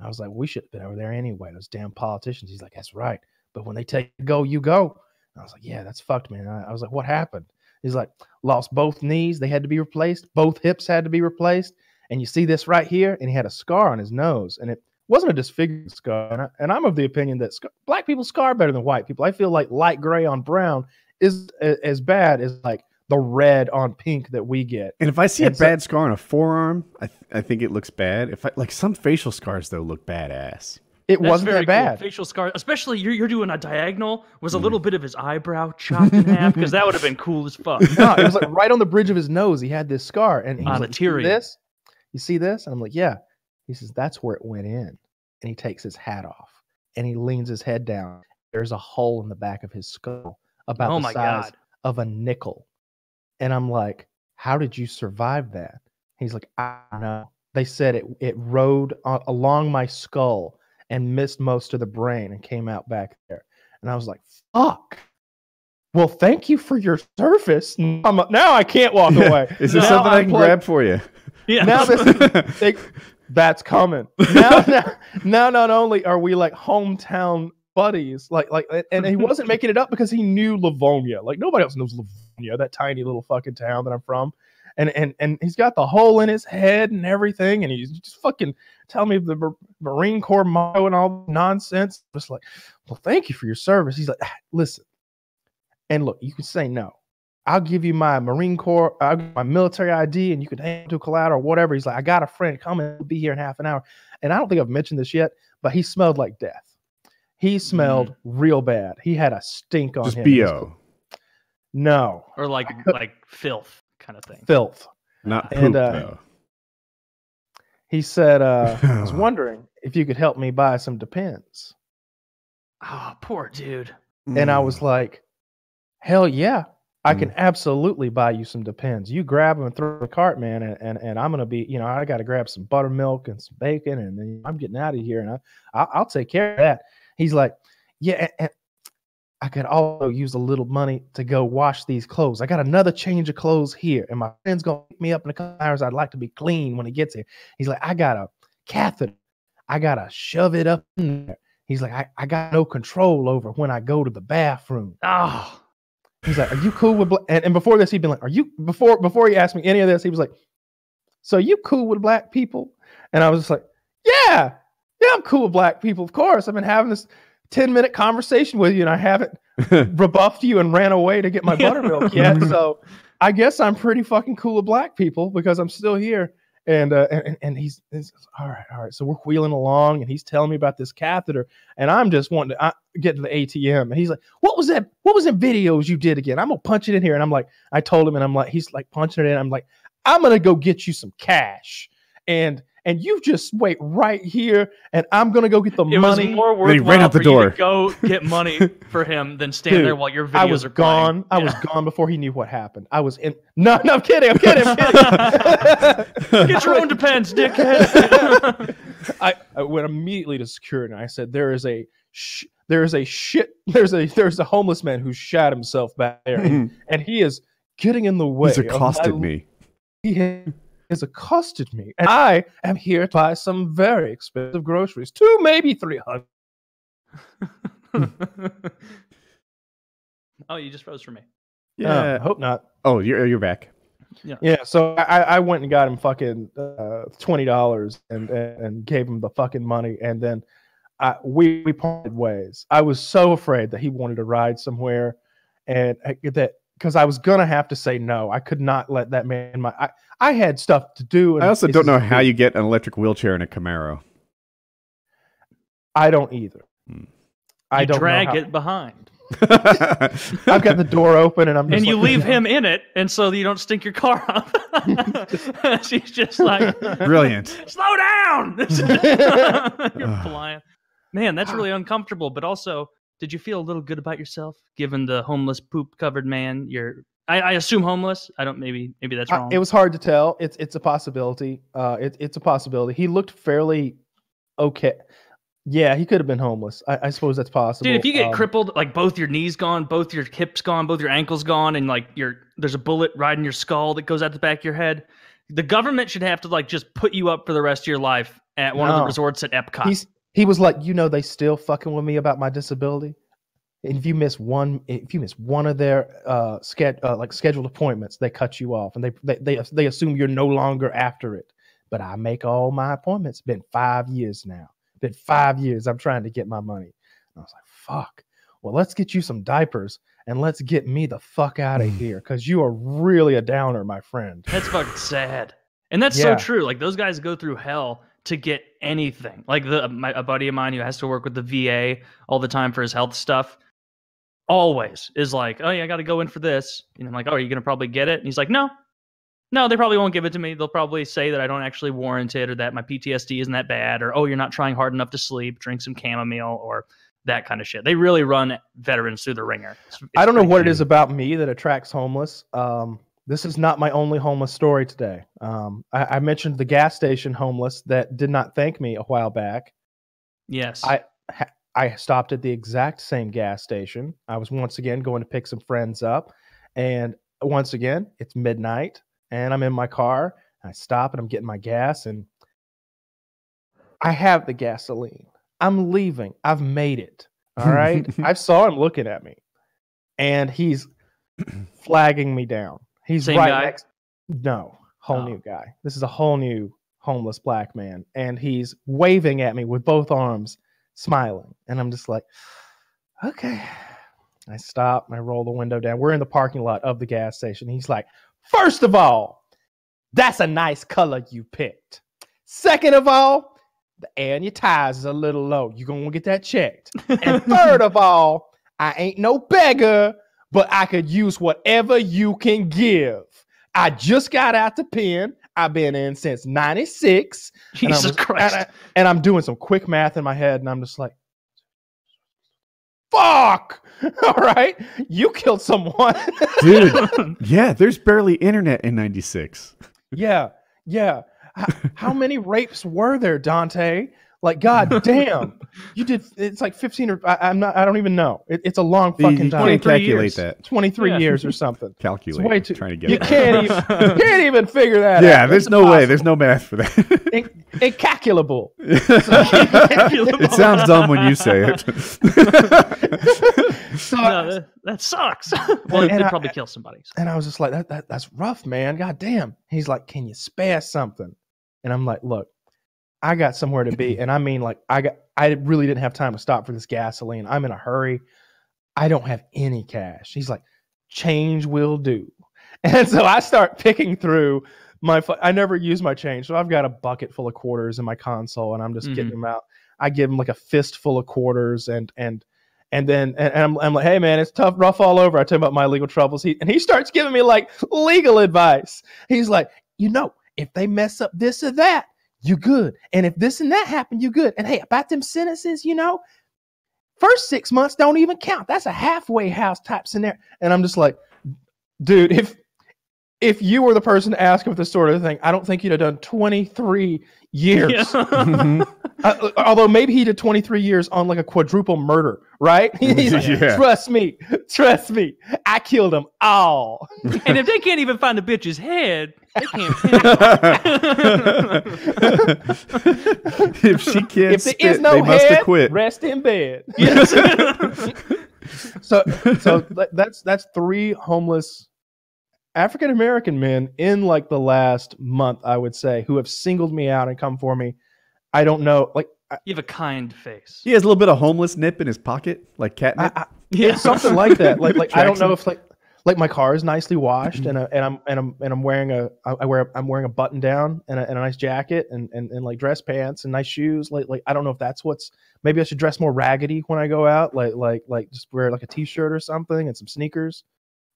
I was like, we should have been over there anyway. Those damn politicians. He's like, that's right. But when they take you go, you go. I was like, yeah, that's fucked, man. I, I was like, what happened? He's like, lost both knees. They had to be replaced. Both hips had to be replaced. And you see this right here, and he had a scar on his nose, and it wasn't a disfigured scar. And, I, and I'm of the opinion that scar, black people scar better than white people. I feel like light gray on brown is a- as bad as like the red on pink that we get. And if I see a so- bad scar on a forearm, I, th- I think it looks bad. If I like some facial scars though look badass. It That's wasn't very that cool. bad. Facial scar, especially you're, you're doing a diagonal, was Mm. a little bit of his eyebrow chopped in half because that would have been cool as fuck. no, it was like right on the bridge of his nose. He had this scar, and he On was the like, "You see this? You see this?" And I'm like, "Yeah." He says, "That's where it went in." And he takes his hat off and he leans his head down. There's a hole in the back of his skull about oh the size god. of a nickel. And I'm like, "How did you survive that?" He's like, "I don't know." They said it it rode a- along my skull and missed most of the brain and came out back there. And I was like, "Fuck." Well, thank you for your service. I'm, now I can't walk [LAUGHS] away. Is there Now something I I'm can like- grab for you? Yeah. Now this, [LAUGHS] they, that's coming. [LAUGHS] Now, now, now, not only are we like hometown buddies, like, like, and he [LAUGHS] wasn't making it up because he knew Livonia. Like nobody else knows Livonia, that tiny little fucking town that I'm from. And and and he's got the hole in his head and everything, and he's just fucking telling me the Mar- Marine Corps motto and all nonsense. Just like, well, thank you for your service. He's like, "Ah, listen, and look, you can say no. I'll give you my Marine Corps, I'll give my military ID, and you can hand to collateral or whatever. He's like, I got a friend coming, he'll be here in half an hour. And I don't think I've mentioned this yet, but he smelled like death. He smelled real bad. He had a stink on Just him. He bo, No, or like like filth kind of thing. filth. not poop And, uh. He said, uh, [LAUGHS] I was wondering if you could help me buy some Depends. Oh, poor dude. And I Mm. was like, hell yeah. I Mm. can absolutely buy you some Depends. You grab them and throw in the cart, man, and, and, and I'm gonna be, you know, I got to grab some buttermilk and some bacon, and then I'm getting out of here, and I, I I'll take care of that. He's like, yeah, and, I could also use a little money to go wash these clothes. I got another change of clothes here, and my friend's gonna pick me up in a couple hours. I'd like to be clean when he gets here. He's like, I got a catheter. I gotta shove it up in there. He's like, I, I got no control over when I go to the bathroom. Oh, He's like, "Are you cool with?" Bla-? And, and before this, he'd been like, "Are you?" Before before he asked me any of this, he was like, "So you cool with black people?" And I was just like, "Yeah, yeah, I'm cool with black people. Of course, I've been having this ten minute conversation with you, and I haven't [LAUGHS] rebuffed you and ran away to get my buttermilk yet. [LAUGHS] So I guess I'm pretty fucking cool with black people because I'm still here." And uh, and and he's, he's all right, all right. So we're wheeling along, and he's telling me about this catheter, and I'm just wanting to uh, get to the ATM. And he's like, "What was that? What was them videos you did again?" I'm gonna punch it in here, and I'm like, I told him, and I'm like, he's like punching it in. I'm like, I'm gonna go get you some cash, and and you just wait right here, and I'm gonna go get the it money. was more Then he worthwhile ran out the door. go get money [LAUGHS] for him than stand Dude, there while your videos I was are playing. gone. I was gone before he knew what happened. I was in. No, no, I'm kidding. I'm kidding. I'm [LAUGHS] kidding. Get your own depends, dickhead. [LAUGHS] I, I went immediately to security and I said, "There is a, sh- there is a shit. There's a there's a homeless man who shot himself back there, and, and he is getting in the way. He's of my accosted me. He has accosted me, and I am here to buy some very expensive groceries, two maybe three hundred. [LAUGHS] oh, you just froze for me. Yeah, I hope not. Oh, you're you're back. Yeah, Yeah. so I, I went and got him fucking uh, twenty dollars and, and and gave him the fucking money, and then I, we we parted ways. I was so afraid that he wanted to ride somewhere, and I, that because I was gonna have to say no. I could not let that man. My I, I had stuff to do. And I also don't know how you get an electric wheelchair in a Camaro. I don't either. Hmm. I You don't drag it behind, [LAUGHS] I've got the door open, and I'm just and you like- leave [LAUGHS] him in it, and so you don't stink your car up. [LAUGHS] She's just like, Brilliant. slow down. You're flying. Man, that's really uncomfortable. But also, did you feel a little good about yourself, given the homeless, poop-covered man? You're, I, I assume homeless. I don't. Maybe, maybe that's I- wrong. it was hard to tell. It's it's a possibility. Uh, it, it's a possibility. He looked fairly okay. Yeah, he could have been homeless. I, I suppose that's possible. Dude, if you get Um, crippled, like both your knees gone, both your hips gone, both your ankles gone, and like your there's a bullet right in your skull that goes out the back of your head, the government should have to like just put you up for the rest of your life at one of the resorts at Epcot. he's he was like, you know, they still fucking with me about my disability. And if you miss one, if you miss one of their uh, sched- uh like scheduled appointments, they cut you off, and they, they they they assume you're no longer after it. But I make all my appointments. Been five years now. Been five years. I'm trying to get my money. And I was like, fuck. Well, let's get you some diapers and let's get me the fuck out of here because you are really a downer, my friend. That's fucking sad. And that's Yeah. so true. Like those guys go through hell to get anything. Like the my, a buddy of mine who has to work with the VA all the time for his health stuff always is like, "Oh yeah, I got to go in for this." And I'm like, "Oh, are you going to probably get it?" And he's like, "No. No, they probably won't give it to me. They'll probably say that I don't actually warrant it or that my PTSD isn't that bad or oh, you're not trying hard enough to sleep, drink some chamomile or that kind of shit." They really run veterans through the ringer. It's- it's I don't know what it is about me that attracts homeless. Um, this is not my only homeless story today. Um, I, I mentioned the gas station homeless that did not thank me a while back. Yes. I I stopped at the exact same gas station. I was once again going to pick some friends up, and once again it's midnight, and I'm in my car. I stop and I'm getting my gas, and I have the gasoline. I'm leaving. I've made it. All right. [LAUGHS] I saw him looking at me, and he's [CLEARS THROAT] flagging me down. He's Same right guy? next. No, whole Oh. new guy. This is a whole new homeless black man, and he's waving at me with both arms, smiling, and I'm just like, okay. I stop. I roll the window down. We're in the parking lot of the gas station. He's like, first of all, that's a nice color you picked. Second of all, the air in your tires is a little low. You're gonna get that checked. And [LAUGHS] third of all, I ain't no beggar, but I could use whatever you can give. I just got out the pen. I've been in since 96. and I'm Jesus just- Christ. And, I, and I'm doing some quick math in my head, and I'm just like, fuck. [LAUGHS] All right. You killed someone. [LAUGHS] Dude, yeah, there's barely internet in 96. yeah. Yeah. How, how many rapes were there, Dante? Like, god [LAUGHS] damn. You did, it's like 15 or, I, I'm not, I don't even know. It, it's a long You, fucking you time. can't calculate years. that. 23 Yeah. years or something. [LAUGHS] Calculate. It's way too- trying to get You it. can't even, you [LAUGHS] can't even figure that out. Yeah, there's It's no way. There's no math for that. In- incalculable. it sounds dumb when you say it. So, no, that, that sucks. well, And they'd I- probably kill somebody. so. and I was just like, that, that that's rough, man. God damn. He's like, can you spare something? And I'm like, look, I got somewhere to be. [CLEARS THROAT] And I mean, like, I got, I really didn't have time to stop for this gasoline. I'm in a hurry. I don't have any cash. He's like, change will do. [LAUGHS] And so I start picking through my, I never use my change. So I've got a bucket full of quarters in my console and I'm just getting mm-hmm. them out. I give him like a fistful of quarters and, and, and then and, and I'm, I'm like, hey man, it's tough, rough all over. I tell him about my legal troubles. He and he starts giving me like legal advice. He's like, you know, if they mess up this or that, you good. And if this and that happen, you good. And hey, about them sentences, you know, first six months don't even count. That's a halfway house type scenario. And I'm just like, dude, [LAUGHS] if if you were the person to ask him this sort of thing, I don't think you'd have done 23 years. Yeah. [LAUGHS] Mhm. Uh, although maybe he did 23 years on like a quadruple murder, right? [LAUGHS] He's like, Yeah. Trust me, trust me, I killed them all. [LAUGHS] and if they can't even find the bitch's head, they can't. if she can't if there spit, is no they must head, have quit. rest in bed. yes. So, so that's that's three homeless African American men in like the last month, I would say, who have singled me out and come for me. I don't know, like I, you have a kind face. He has a little bit of homeless nip in his pocket, like catnip. I, [LAUGHS] Yeah. it's something like that. Like like I don't know if like like my car is nicely washed mm-hmm. and, I, and I'm and I'm and I'm wearing a I I wear I'm wearing a button down and a, and a nice jacket and, and and like dress pants and nice shoes. Like like I don't know if that's what's maybe I should dress more raggedy when I go out. Like like like just wear like a t-shirt or something and some sneakers.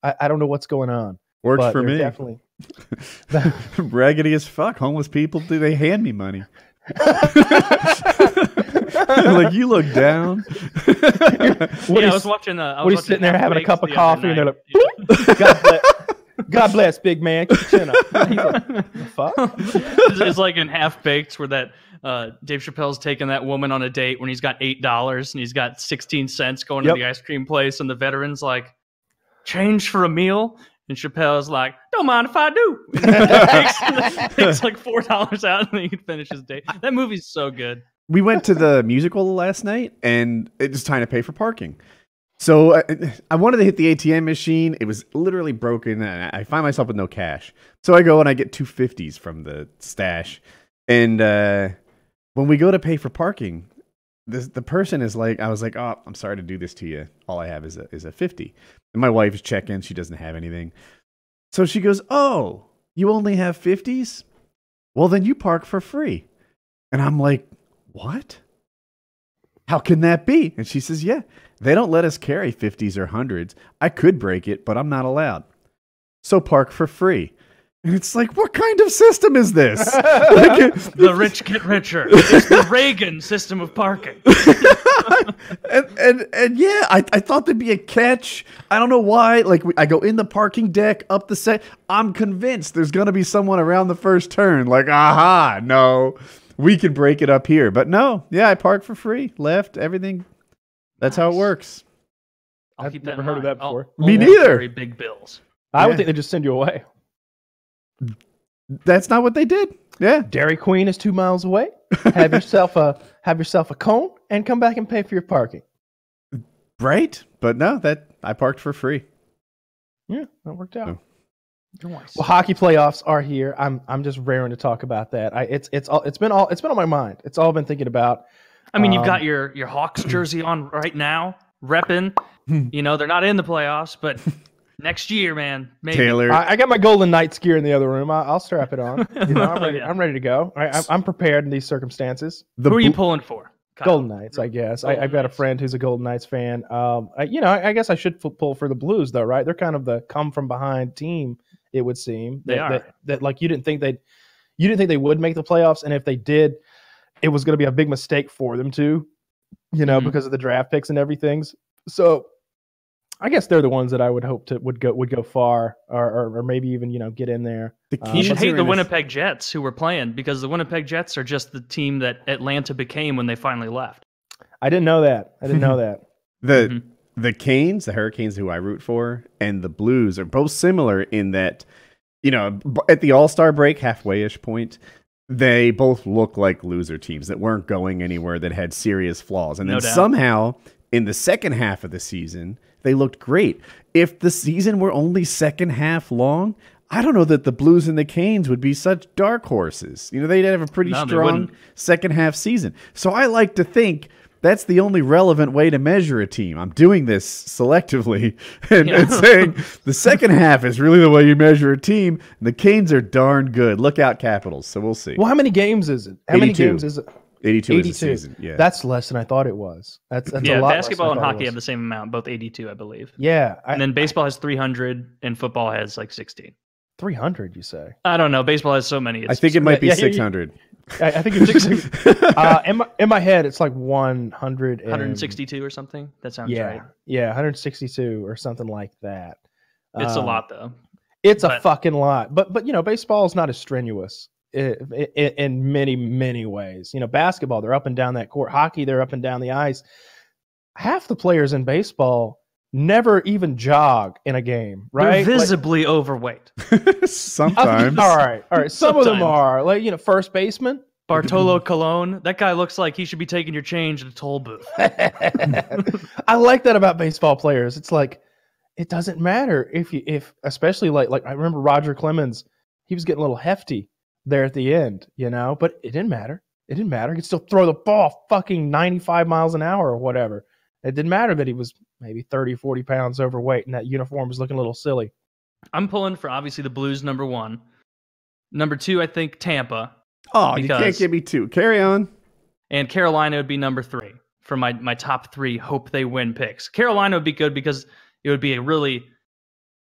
I, I don't know what's going on. Works but for me. Definitely. [LAUGHS] Raggedy as fuck. Homeless people do they hand me money? [LAUGHS] like you look down. What [LAUGHS] yeah, is- I was watching. Uh, I what was he's sitting there having a cup of the other coffee and they're like, Yeah. God bless, God bless, big man. Keep chin up. He's like, fuck? it's, it's like in Half Baked where that uh, Dave Chappelle's taking that woman on a date when he's got eight dollars and he's got sixteen cents going Yep. to the ice cream place, and the veteran's like, "Change for a meal." And Chappelle's like, "Don't mind if I do." And takes, takes like four dollars out, and then he can finish his date. That movie's so good. we went to the musical last night and it was time to pay for parking. So I, I wanted to hit the ATM machine. It was literally broken and I find myself with no cash. So I go and I get two fifties from the stash. And uh, when we go to pay for parking, this, the person is like, I was like, oh, I'm sorry to do this to you. All I have is a, is a 50. And my wife's checking. She doesn't have anything. So she goes, oh, you only have 50s? Well, then you park for free. And I'm like, what? How can that be? And she says, yeah, they don't let us carry 50s or 100s. I could break it, but I'm not allowed. So park for free. And it's like, what kind of system is this? [LAUGHS] Like, The rich get richer. It's the Reagan system of parking. [LAUGHS] and, and and yeah, I, I thought there'd be a catch. I don't know why. Like I go in the parking deck, up the set. I'm convinced there's gonna be someone around the first turn. Like, aha, no, we can break it up here. But no, yeah, I park for free, left everything. That's how it works. I'll I've never in heard of mind. that I'll- before. Me I'll neither. carry Big bills. I would think they just send you away. That's not what they did. Yeah, Dairy Queen is two miles away. Have yourself a have yourself a cone and come back and pay for your parking. right. But no, that I parked for free. Yeah, that worked out. Oh. Nice. Well, hockey playoffs are here. I'm I'm just raring to talk about that. I it's it's all it's been all it's been on my mind. It's all I've been thinking about. I mean, you've Um, got your your Hawks jersey on right now, repping. [LAUGHS] You know, they're not in the playoffs, but [LAUGHS] next year, man, maybe. Taylor, I, I got my Golden Knights gear in the other room. I, I'll strap it on. [LAUGHS] You know, I'm Oh, ready. yeah. I'm ready to go. I, I'm, I'm prepared in these circumstances. the Who are you Bl- pulling for? Kyle? Golden Knights, I guess. I, Golden I've got a friend who's a Golden Knights fan. Um, I, you know, I, I guess I should f- pull for the Blues, though, right? They're kind of the come from behind team. It would seem They that, are. That, that like you didn't think they'd you didn't think they would make the playoffs, and if they did, it was going to be a big mistake for them to, you know, Mhm. because of the draft picks and everything. So, I guess they're the ones that I would hope to would go would go far, or or, or maybe even you know get in there. the Um, You should hate the a- Winnipeg Jets who were playing because the Winnipeg Jets are just the team that Atlanta became when they finally left. I didn't know that. I didn't know [LAUGHS] that. The Mhm. the Canes, the Hurricanes, who I root for, and the Blues are both similar in that, you know, at the All Star break, halfway ish point, they both look like loser teams that weren't going anywhere, that had serious flaws, and then doubt. somehow in the second half of the season they looked great. If the season were only second half long. I don't know that the Blues and the Canes would be such dark horses. You know, they'd have a pretty No, strong second half season. So I like to think that's the only relevant way to measure a team. I'm doing this selectively [LAUGHS] and, Yeah. and saying the second half is really the way you measure a team. The Canes are darn good. Look out, Capitals. So we'll see. Well, how many games is it? How many games is it? 82, is 82. the season. Yeah. That's less than I thought it was. That's, that's a yeah, lot basketball and I thought it hockey have the same amount, both 82, I believe. Yeah, I, And then baseball has 300 and football has like 16. 300. You say? I don't know. Baseball has so many. It's I think it might be yeah, yeah, yeah. 600. I, I think it's [LAUGHS] uh, in my in my head. It's like 100 and- 162 or something. That sounds Yeah, right. yeah, 162 or something like that. It's a Um, lot though. It's a fucking lot. But but you know, baseball is not as strenuous i- i- in many many ways. You know, basketball they're up and down that court. Hockey they're up and down the ice. Half the players in baseball never even jog in a game, right? They're Like- visibly overweight. [LAUGHS] Sometimes. all right, all right. Some of them are like you know, first baseman. Bartolo Colon, that guy looks like he should be taking your change at a toll booth. [LAUGHS] I like that about baseball players. It's like it doesn't matter if you if especially like like I remember Roger Clemens, he was getting a little hefty there at the end, you know, but it didn't matter. It didn't matter. He could still throw the ball fucking 95 miles an hour or whatever. It didn't matter that he was maybe 30, 40 pounds overweight and that uniform was looking a little silly. I'm pulling for obviously the Blues number one. Number two, I think Tampa. Oh, you can't give me two. Carry on. And Carolina would be number three for my, my top three hope they win picks. Carolina would be good because it would be a really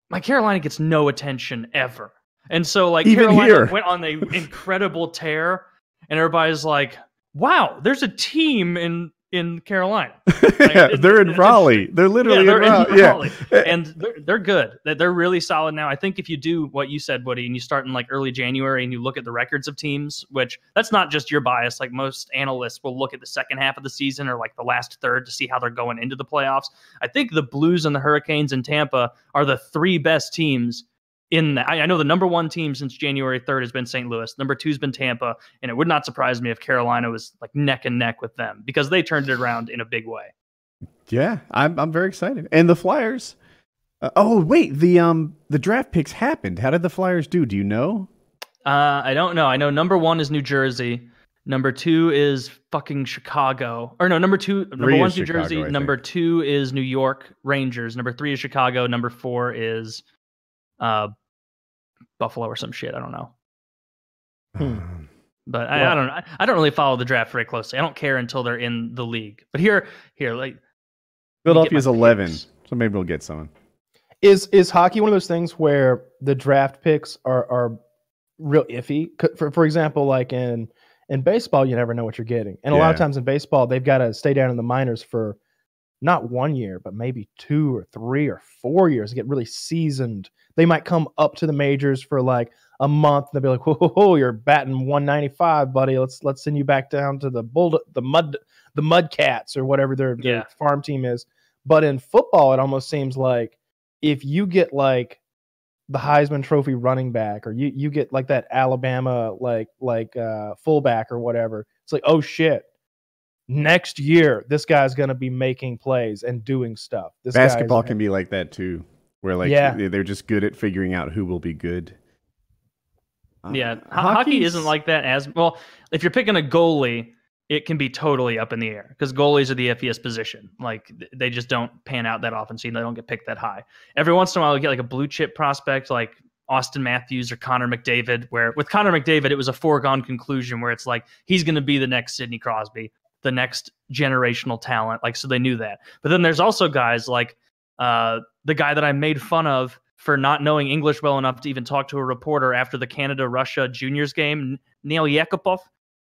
my Carolina gets no attention ever. And so like Even Carolina here. went on an [LAUGHS] incredible tear and everybody's like, wow, there's a team in in Carolina. [LAUGHS] yeah, they're in Raleigh. They're literally yeah, they're in Raleigh. in Yeah. And eh, eh. they're, they're good. They're- They're really solid now. I think if you do what you said, Woody, and you start in like early January and you look at the records of teams, which that's not just your bias. Like most analysts will look at the second half of the season or like the last third to see how they're going into the playoffs. I think the Blues and the Hurricanes and Tampa are the three best teams. In the, I I know the number one team since January 3rd has been St. Louis. Number two's been Tampa, and it would not surprise me if Carolina was like neck and neck with them because they turned it around in a big way. Yeah, I'm I'm very excited. And the Flyers. Uh, oh wait, the um the draft picks happened. How did the Flyers do? Do you know? Uh, I don't know. I know number one is New Jersey. Number two is fucking Chicago. Or no, number two, number Three one's is New Chicago, Jersey. I Number two is New York Rangers. Number three is Chicago. Number four is uh, Buffalo or some shit. I don't know. Hmm. Um, But I, I don't know. I, I don't really follow the draft very closely. I don't care until they're in the league. But here, here, like Philadelphia's my 11, picks. so maybe we'll get someone. Is is hockey one of those things where the draft picks are are real iffy? For for example, like in in baseball, you never know what you're getting, and a lot of times in baseball, they've got to stay down in the minors for not one year, but maybe two or three or four years to get really seasoned. They might come up to the majors for like a month. And they'll be like, "Whoa, whoa, whoa, you're batting 195, buddy. Let's let's send you back down to the bull, the mud, the mud cats or whatever their, their Yeah. farm team is." But in football, it almost seems like if you get like the Heisman Trophy running back, or you you get like that Alabama like like uh, fullback or whatever, it's like, oh shit. Next year, this guy's gonna be making plays and doing stuff. This guy's- Basketball can be like that too, where like Yeah. they- they're just good at figuring out who will be good. Uh, Yeah, ho- hockey isn't like that as well. If you're picking a goalie, it can be totally up in the air because goalies are the iffiest position. Like they just don't pan out that often, so they don't get picked that high. Every once in a while, you get like a blue chip prospect like Auston Matthews or Connor McDavid. Where with Connor McDavid, it was a foregone conclusion where it's like he's going to be the next Sidney Crosby, the next generational talent. Like so, they knew that. But then there's also guys like uh, the guy that I made fun of for not knowing English well enough to even talk to a reporter after the Canada Russia juniors game, Nail Yakupov.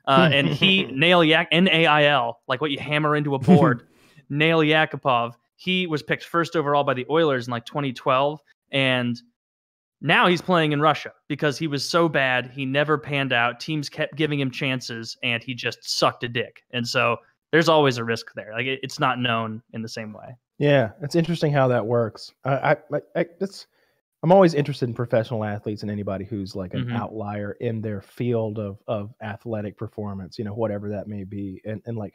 Uh, [LAUGHS] and he, Nail Yak, N A I L, like what you hammer into a board, [LAUGHS] Nail Yakupov. He was picked first overall by the Oilers in like 2012. And now he's playing in Russia because he was so bad. He never panned out. Teams kept giving him chances and he just sucked a dick. And so there's always a risk there. Like it, it's not known in the same way. Yeah, it's interesting how that works. I, I, I, it's, I'm always interested in professional athletes and anybody who's like an Mhm. outlier in their field of of athletic performance, you know, whatever that may be. And and like,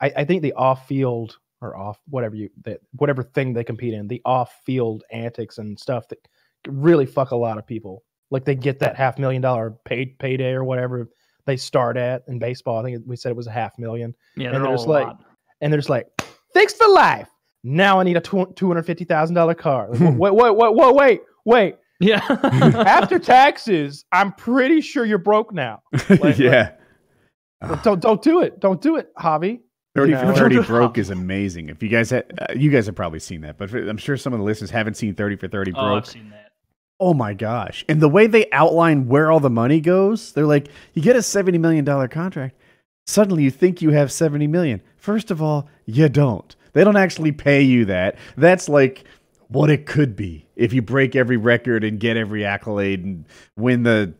I, I think the off field or off whatever you that whatever thing they compete in, the off field antics and stuff that really fuck a lot of people. Like they get that half million dollar paid payday or whatever they start at in baseball. I think we said it was a half million Yeah, And they're there's all a like- lot. and they're just like, "Thanks for life." Now I need a two hundred fifty thousand dollar car. Like, wait, wait, wait, wait, wait, wait. Yeah. [LAUGHS] After taxes, I'm pretty sure you're broke now. [LAUGHS] Like- yeah. But don't don't do it. Don't do it, Javi. 30 you for know. 30 [LAUGHS] broke is amazing. If you guys had, uh, you guys have probably seen that, but for, I'm sure some of the listeners haven't seen 30 for 30 oh, broke. I've seen that. Oh my gosh. And the way they outline where all the money goes, they're like, you get a $70 million contract. Suddenly you think you have 70 million. First of all, you don't. They don't actually pay you that. That's like what it could be if you break every record and get every accolade and win the,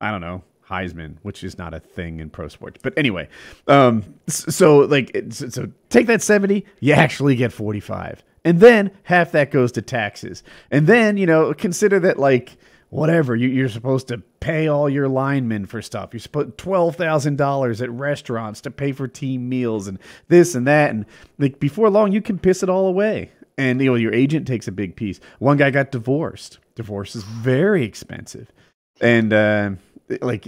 I don't know, Heisman, which is not a thing in pro sports. But anyway, um, so like, so take that 70, you actually get 45. And then half that goes to taxes. And then, you know, consider that like, whatever, you, you're supposed to pay all your linemen for stuff. You're supposed $12,000 at restaurants to pay for team meals and this and that. And like before long, you can piss it all away. And, you know, your agent takes a big piece. One guy got divorced. Divorce is very expensive and uh, like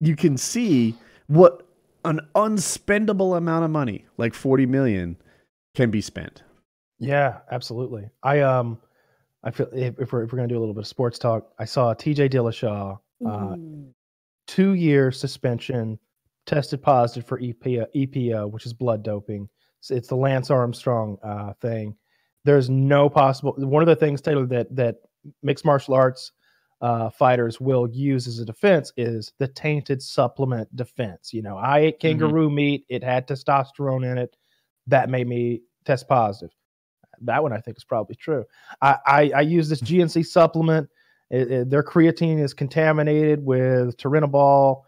you can see what an unspendable amount of money like 40 million can be spent Yeah, absolutely. I um, I feel if, if we're if we're gonna do a little bit of sports talk, I saw T.J. Dillashaw, uh, two year suspension, tested positive for EPO, EPO, which is blood doping. So it's the Lance Armstrong uh, thing. There's no possible. One of the things Taylor that that mixed martial arts uh, fighters will use as a defense is the tainted supplement defense. You know, I ate kangaroo meat; it had testosterone in it. that made me test positive. That one I think is probably true. I, I, I use this GNC supplement. It, it, their creatine is contaminated with turinabol.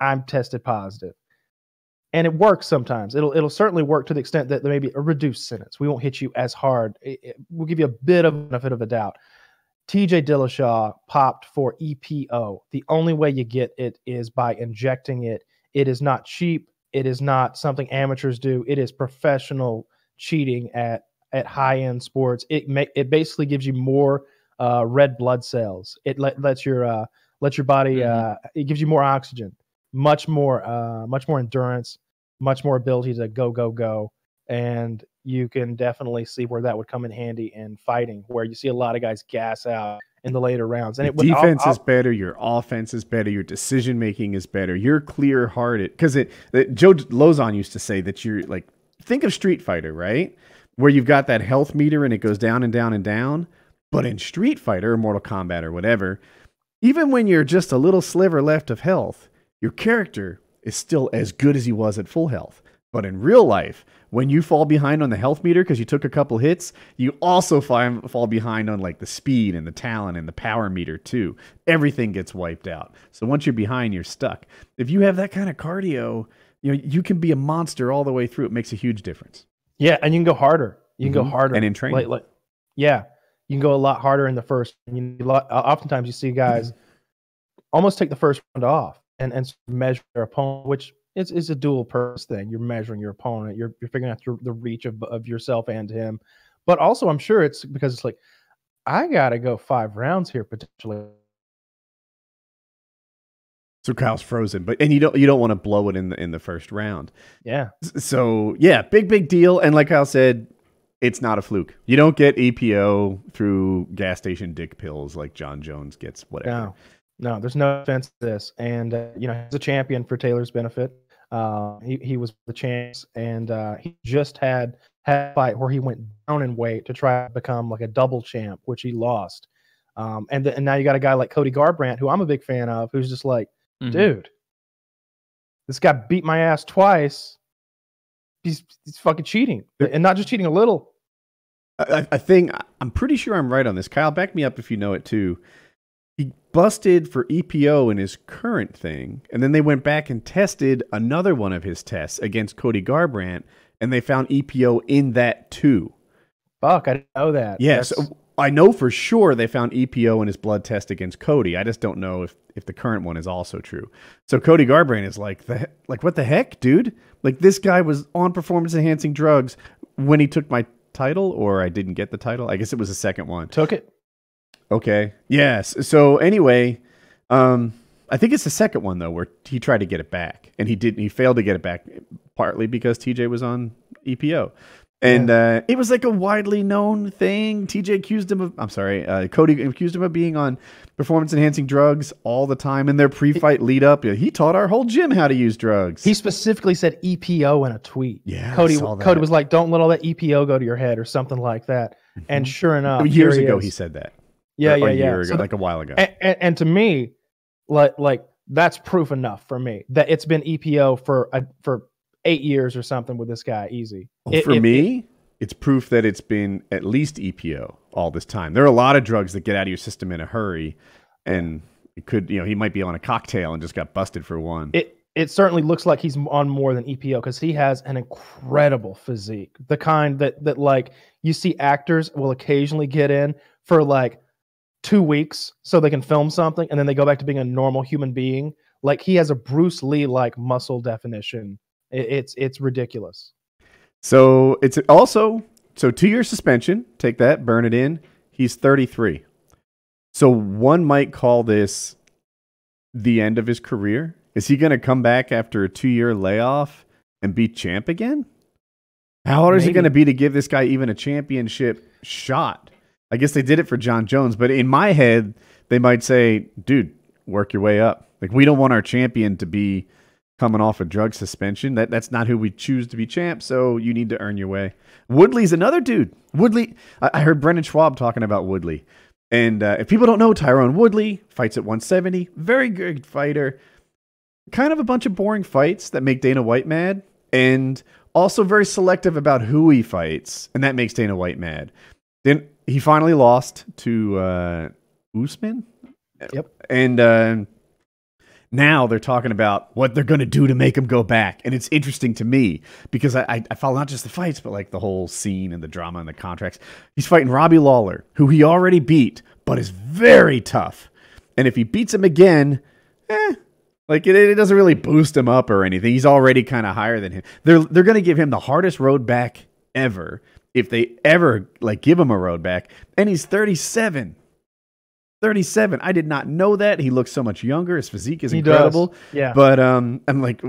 I'm tested positive and it works sometimes. It'll it'll certainly work to the extent that there may be a reduced sentence. We won't hit you as hard. It, we'll give you a bit of benefit of a doubt. TJ Dillashaw popped for EPO. The only way you get it is by injecting it. It is not cheap. It is not something amateurs do. It is professional cheating at at high end sports. It may, it basically gives you more uh, red blood cells. It let, lets your uh, lets your body. Mm-hmm. Uh, it gives you more oxygen much more uh, much more endurance, much more ability to go go go, and you can definitely see where that would come in handy in fighting, where you see a lot of guys gas out in the later rounds. And it would, defense I'll, I'll, is better, your offense is better, your decision making is better. You're clear hearted because it, it. Joe Lauzon used to say that you're like think of Street Fighter, right? Where you've got that health meter and it goes down and down and down. But in Street Fighter or Mortal Kombat or whatever, even when you're just a little sliver left of health, your character is still as good as he was at full health. But in real life, when you fall behind on the health meter because you took a couple hits, you also fall behind on like the speed and the talent and the power meter too. Everything gets wiped out. So once you're behind, you're stuck. If you have that kind of cardio, you know you can be a monster all the way through. It makes a huge difference. Yeah, and you can go harder. You can mm-hmm. go harder and in training. Like, like, yeah, you can go a lot harder in the first. You, oftentimes you see guys almost take the first round off and and measure their opponent, which is, is a dual purpose thing. You're measuring your opponent. You're you're figuring out the, the reach of of yourself and him, but also I'm sure it's because it's like I got to go five rounds here potentially. So Kyle's frozen, but and you don't you don't want to blow it in the in the first round. Yeah. So yeah, big big deal. And like Kyle said, it's not a fluke. You don't get EPO through gas station dick pills like Jon Jones gets. Whatever. No. No, there's no offense to this. And, uh, you know, he's a champion for Taylor's benefit. Uh, he, he was the champs, and uh, he just had, had a fight where he went down in weight to try to become like a double champ, which he lost. Um, and, and now you got a guy like Cody Garbrandt, who I'm a big fan of, who's just like, mm-hmm. dude, this guy beat my ass twice. He's, he's fucking cheating, and not just cheating a little. I, I think I'm pretty sure I'm right on this. Kyle, back me up if you know it too he busted for EPO in his current thing, and then they went back and tested another one of his tests against Cody Garbrandt, and they found EPO in that too. Fuck, I didn't know that. Yes, yeah, I know for sure they found EPO in his blood test against Cody. I just don't know if if the current one is also true. So Cody Garbrandt is like the like what the heck, dude? Like this guy was on performance enhancing drugs when he took my title, or I didn't get the title. I guess it was the second one. Took it. Okay. Yes. So anyway, um, I think it's the second one though, where he tried to get it back, and he didn't. He failed to get it back, partly because TJ was on EPO, and uh, it was like a widely known thing. TJ accused him of. I'm sorry, uh, Cody accused him of being on performance enhancing drugs all the time in their pre-fight lead up. He taught our whole gym how to use drugs. He specifically said EPO in a tweet. Yeah, Cody. Cody was like, "Don't let all that EPO go to your head" or something like that. Mm-hmm. And sure enough, years ago he said that. Yeah, yeah, yeah. Ago, so like a while ago. And, and, and, to me, like like that's proof enough for me that it's been EPO for a, for eight years or something with this guy. Easy. It, for it, me, it, it's proof that it's been at least EPO all this time. There are a lot of drugs that get out of your system in a hurry, and it could you know he might be on a cocktail and just got busted for one. It it certainly looks like he's on more than EPO because he has an incredible physique, the kind that that like you see actors will occasionally get in for like two weeks so they can film something and then they go back to being a normal human being. Like he has a Bruce Lee like muscle definition. It, it's it's ridiculous. So it's also so two year suspension. Take that, burn it in. He's 33. So one might call this the end of his career. Is he going to come back after a two year layoff and be champ again? How hard Maybe. is it going to be to give this guy even a championship shot? I guess they did it for Jon Jones, but in my head, they might say, dude, work your way up. Like we don't want our champion to be coming off a drug suspension. That that's not who we choose to be champ. So you need to earn your way. Woodley's another dude. Woodley. I, I heard Brendan Schaub talking about Woodley, and uh, if people don't know, Tyron Woodley fights at 170. Very good fighter. Kind of a bunch of boring fights that make Dana White mad. And Also very selective about who he fights, and that makes Dana White mad. Then he finally lost to uh, Usman. Yep. And uh, now they're talking about what they're going to do to make him go back. And it's interesting to me because I, I, follow not just the fights, but like the whole scene and the drama and the contracts. He's fighting Robbie Lawler, who he already beat, but is very tough. And if he beats him again, eh, like it, it doesn't really boost him up or anything. He's already kind of higher than him. They're they're going to give him the hardest road back ever if they ever like give him a road back. And he's 37. 37. I did not know that. He looks so much younger. His physique is He does. incredible. Yeah. But um, I'm like,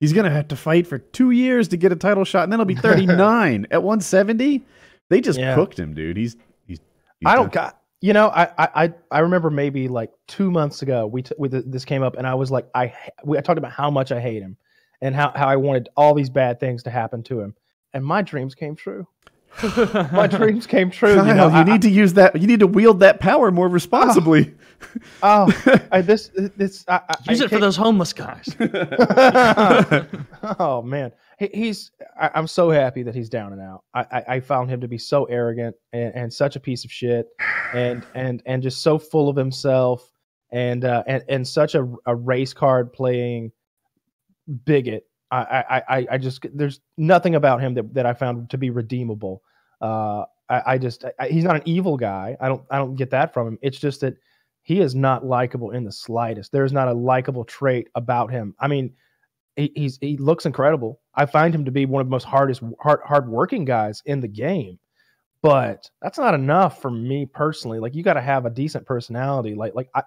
he's gonna have to fight for two years to get a title shot, and then he'll be [LAUGHS] 39 at 170. They just Yeah. cooked him, dude. He's he's. he's I don't got. You know, I, I I- I remember maybe like two months ago we t- we th- this came up and I was like I we I talked about how much I hate him and how how I wanted all these bad things to happen to him and my dreams came true. [LAUGHS] My dreams came true. Kyle, you you, I- need to use that. You need to wield that power more responsibly. I, oh, I, this this I, I, Use I it for those homeless guys. [LAUGHS] [LAUGHS] oh man, he, he's. I, I'm so happy that he's down and out. I, I, I found him to be so arrogant and, and such a piece of shit, and and and just so full of himself, and uh, and and such a, a race card playing bigot. I, I, I, just there's nothing about him that, that I found to be redeemable. Uh, I, I just I, he's not an evil guy. I don't I don't get that from him. It's just that he is not likable in the slightest. There's not a likable trait about him. I mean, he, he's he looks incredible. I find him to be one of the most hardest hard hardworking guys in the game. But that's not enough for me personally. Like you got to have a decent personality. Like like I,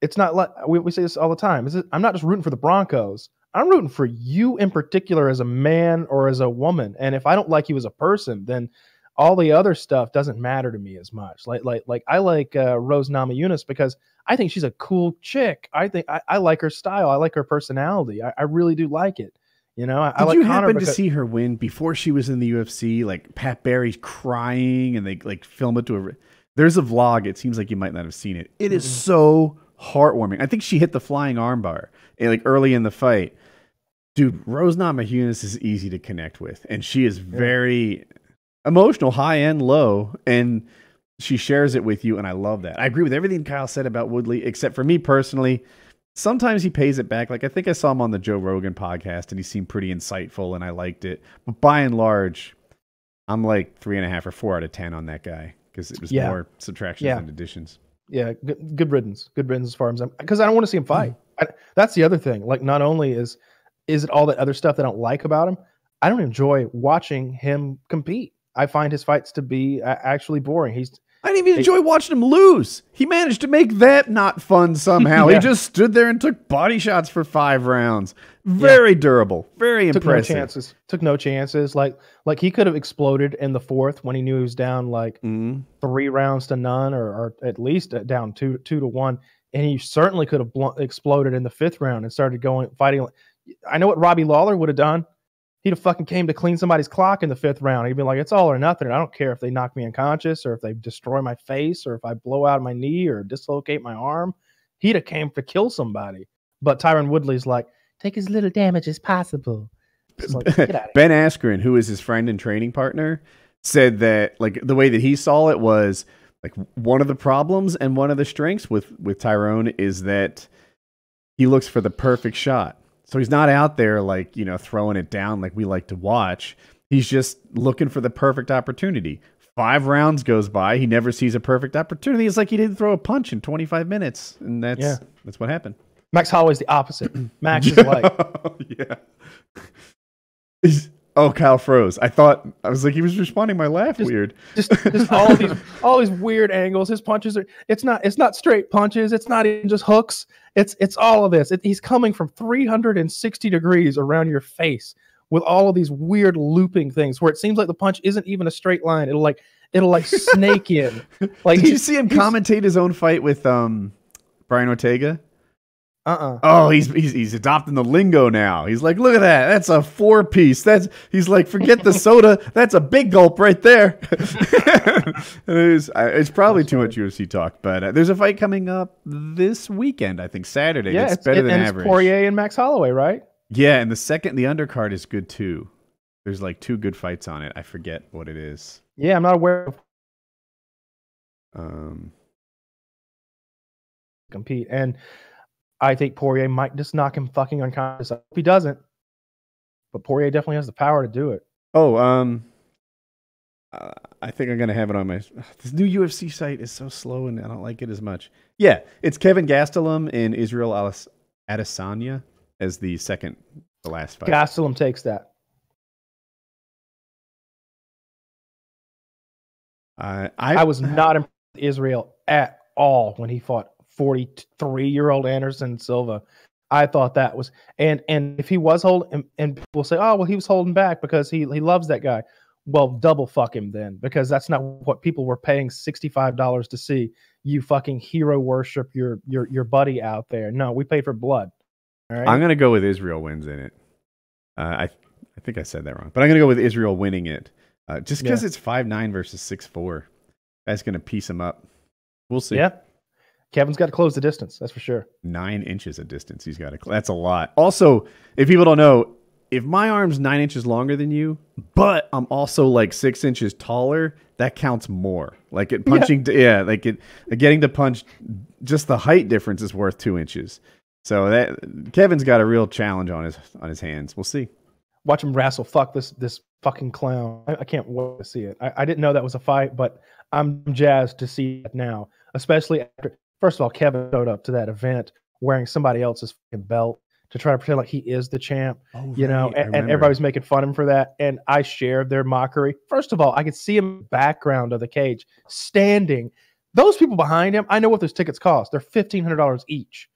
it's not like we, we say this all the time. Is it, I'm not just rooting for the Broncos. I'm rooting for you in particular as a man or as a woman. And if I don't like you as a person, then all the other stuff doesn't matter to me as much. Like like like I like uh, Rose Namajunas because I think she's a cool chick. I think I, I like her style. I like her personality. I, I really do like it. You know, I, I Did like you Connor happen to see her win before she was in the UFC? Like Pat Barry's crying, and they like film it to a. There's a vlog. It seems like you might not have seen it. It is so heartwarming. I think she hit the flying armbar eh, like early in the fight. Dude, Rose Namajunas is easy to connect with, and she is very emotional, high and low, and she shares it with you, and I love that. I agree with everything Kyle said about Woodley, except for me personally. Sometimes he pays it back. Like I think I saw him on the Joe Rogan podcast, and he seemed pretty insightful, and I liked it. But by and large, I'm like three and a half or four out of ten on that guy because it was Yeah. more subtractions Yeah. than additions. yeah, good, good riddance. Good riddance as far as I'm because I don't want to see him fight. Mm. I, that's the other thing. Like, not only is is it all that other stuff that I don't like about him, I don't enjoy watching him compete. I find his fights to be uh, actually boring. He's I didn't even enjoy watching him lose. He managed to make that not fun somehow. [LAUGHS] Yeah. He just stood there and took body shots for five rounds. Very durable. Very took impressive. no chances. Took no chances. Like like he could have exploded in the fourth when he knew he was down like Mhm. three rounds to none, or, or at least uh, down two two to one. And he certainly could have blunt, exploded in the fifth round and started going fighting. I know what Robbie Lawler would have done. He'd have fucking came to clean somebody's clock in the fifth round. He'd be like, "It's all or nothing." I don't care if they knock me unconscious or if they destroy my face or if I blow out my knee or dislocate my arm. He'd have came to kill somebody. But Tyron Woodley's like, take as little damage as possible. Like, [LAUGHS] Ben Askren, who is his friend and training partner, said that like the way that he saw it was like one of the problems and one of the strengths with with Tyron is that he looks for the perfect shot. So he's not out there like, you know, throwing it down like we like to watch. He's just looking for the perfect opportunity. Five rounds goes by, he never sees a perfect opportunity. It's like he didn't throw a punch in 25 minutes, and that's Yeah. that's what happened. Max Holloway's the opposite. [LAUGHS] Max is like, [LAUGHS] yeah. Oh, Kyle froze. I thought I was like he was responding my laugh Just- weird. just just all [LAUGHS] these all these weird angles. His punches are it's not it's not straight punches. It's not even just hooks. It's it's all of this. It, he's coming from 360 degrees around your face with all of these weird looping things where it seems like the punch isn't even a straight line. It'll like it'll like snake in. [LAUGHS] Like Did you see him commentate his own fight with um Brian Ortega? Uh-uh. Oh, he's he's he's adopting the lingo now. He's like, look at that. That's a four piece. That's he's like, forget the soda. That's a big gulp right there. [LAUGHS] it is. It's probably too much UFC talk, but uh, there's a fight coming up this weekend. I think Saturday. Yeah, it's, it's, better it- than and average. it's Poirier and Max Holloway, right? Yeah, and the second the undercard is good too. There's like two good fights on it. I forget what it is. Yeah, I'm not aware of Um, compete. And I think Poirier might just knock him fucking unconscious. I hope he doesn't. But Poirier definitely has the power to do it. oh, um, uh, I think I'm gonna have it on my. This new UFC site is so slow, and I don't like it as much. Yeah, it's Kevin Gastelum and Israel Alas- Adesanya as the second, the last fight. Gastelum takes that. I, I I was not impressed with Israel at all when he fought 43 year old Anderson Silva. I thought that was and and if he was holding and, and people say, oh well, he was holding back because he he loves that guy. Well, double fuck him then because that's not what people were paying sixty five dollars to see. You fucking hero worship your your your buddy out there. No, we paid for blood. All right. I'm gonna go with Israel wins in it. Uh, I I think I said that wrong, but I'm gonna go with Israel winning it, uh, just because Yeah. it's five nine versus six four. That's gonna piece him up. We'll see. yeah. Kevin's got to close the distance. That's for sure. Nine inches of distance. He's got to. That's a lot. Also, if people don't know, if my arm's nine inches longer than you, but I'm also like six inches taller, that counts more. Like it [LAUGHS] punching. Yeah, like it getting to punch. Just the height difference is worth two inches. So that Kevin's got a real challenge on his on his hands. We'll see. watch him wrestle fuck this this fucking clown. I, I can't wait to see it. I, I didn't know that was a fight, but I'm jazzed to see it now. Especially after first of all, Kevin showed up to that event wearing somebody else's fucking belt to try to pretend like he is the champ, Oh, you know, right, and, and remember. everybody was making fun of him for that. And I shared their mockery. First of all, I could see him in the background of the cage standing. Those people behind him, I know what those tickets cost. They're fifteen hundred dollars each.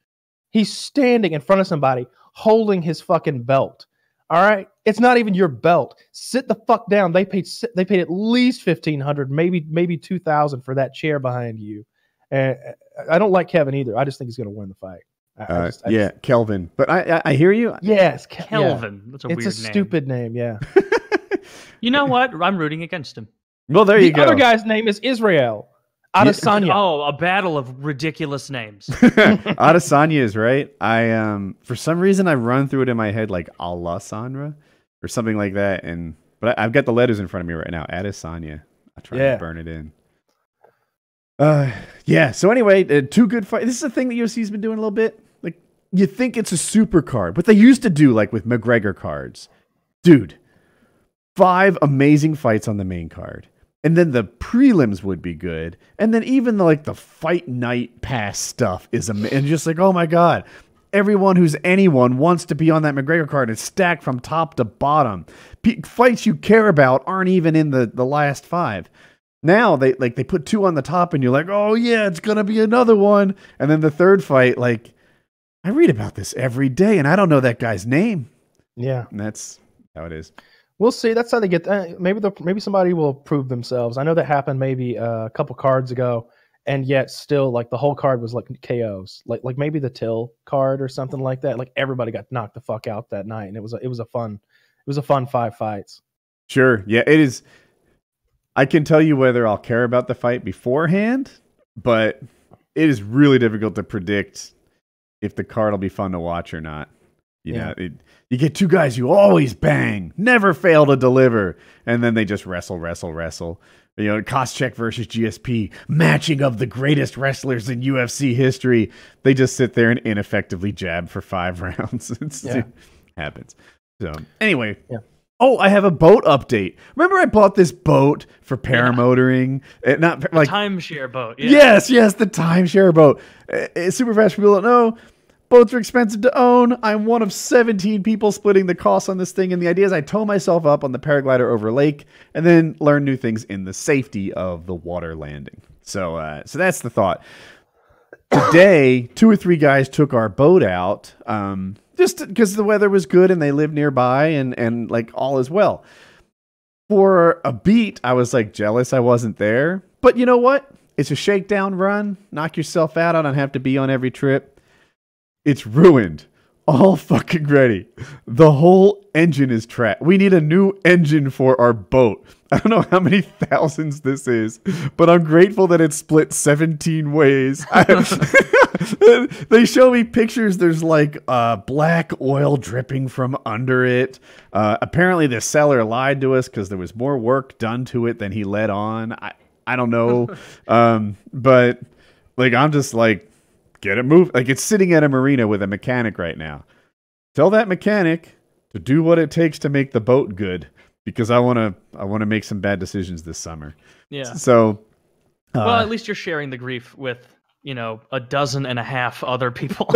He's standing in front of somebody holding his fucking belt. All right, it's not even your belt. Sit the fuck down. They paid they paid at least fifteen hundred, maybe maybe two thousand for that chair behind you. And uh, I don't like Kevin either. I just think he's going to win the fight. I, I Uh, just- I yeah, just- Kelvin. But I, I I hear you. yes, Ke- yeah. Kelvin. That's a It's weird a name. stupid name. Yeah. [LAUGHS] You know what? I'm rooting against him. Well, there the you go. The other guy's name is Israel Adesanya. Oh, a battle of ridiculous names. [LAUGHS] Adesanya is right. I um for some reason I run through it in my head like Alessandra or something like that, and but I, I've got the letters in front of me right now. Adesanya. I try Yeah. to burn it in. Uh, yeah. So anyway, uh, two good fights. This is a thing that UFC's been doing a little bit. Like you think it's a super card, what they used to do, like with McGregor cards, dude. Five amazing fights on the main card and then the prelims would be good, and then even the, like the fight night pass stuff is amazing. And just like, oh my god, everyone who's anyone wants to be on that McGregor card. It's stacked from top to bottom. P- fights you care about aren't even in the the last five. Now they like they put two on the top, and you're like, oh yeah, it's gonna be another one. And then the third fight, like, I read about this every day, and I don't know that guy's name. Yeah. And that's how it is. We'll see. That's how they get. Uh, maybe the maybe somebody will prove themselves. I know that happened maybe uh, a couple cards ago, and yet still like the whole card was like KOs. Like like maybe the Till card or something like that. Like everybody got knocked the fuck out that night, and it was a, it was a fun it was a fun five fights. Sure. Yeah, it is. I can tell you whether I'll care about the fight beforehand, but it is really difficult to predict if the card will be fun to watch or not. You Yeah. know, it, you get two guys who always bang, never fail to deliver, and then they just wrestle, wrestle, wrestle. You know, Koscheck versus GSP, matching of the greatest wrestlers in UFC history. They just sit there and ineffectively jab for five [LAUGHS] rounds. Yeah. It happens. So anyway, Yeah. Oh, I have a boat update. Remember, I bought this boat for paramotoring. Uh, not like Timeshare boat. Yeah. yes, yes, the timeshare boat. Uh, uh, super fast people don't know. Boats are expensive to own. I'm one of 17 people splitting the costs on this thing, and the idea is I tow myself up on the paraglider over lake and then learn new things in the safety of the water landing. So, uh, so that's the thought. Today, two or three guys took our boat out, um, just because the weather was good and they lived nearby, and and like all is well. For a beat, I was like jealous I wasn't there, but you know what? It's a shakedown run. Knock yourself out. I don't have to be on every trip. It's ruined. All fucking ready. The whole engine is trapped. We need a new engine for our boat. [LAUGHS] I don't know how many thousands this is, but I'm grateful that it's split 17 ways. I- [LAUGHS] they show me pictures. There's like uh, black oil dripping from under it. Uh, apparently, the seller lied to us because there was more work done to it than he let on. I, I don't know. [LAUGHS] um, but like, I'm just like, get it moved. Like, it's sitting at a marina with a mechanic right now. Tell that mechanic to do what it takes to make the boat good because I want to I want to make some bad decisions this summer. Yeah. So uh, Well, at least you're sharing the grief with, you know, a dozen and a half other people.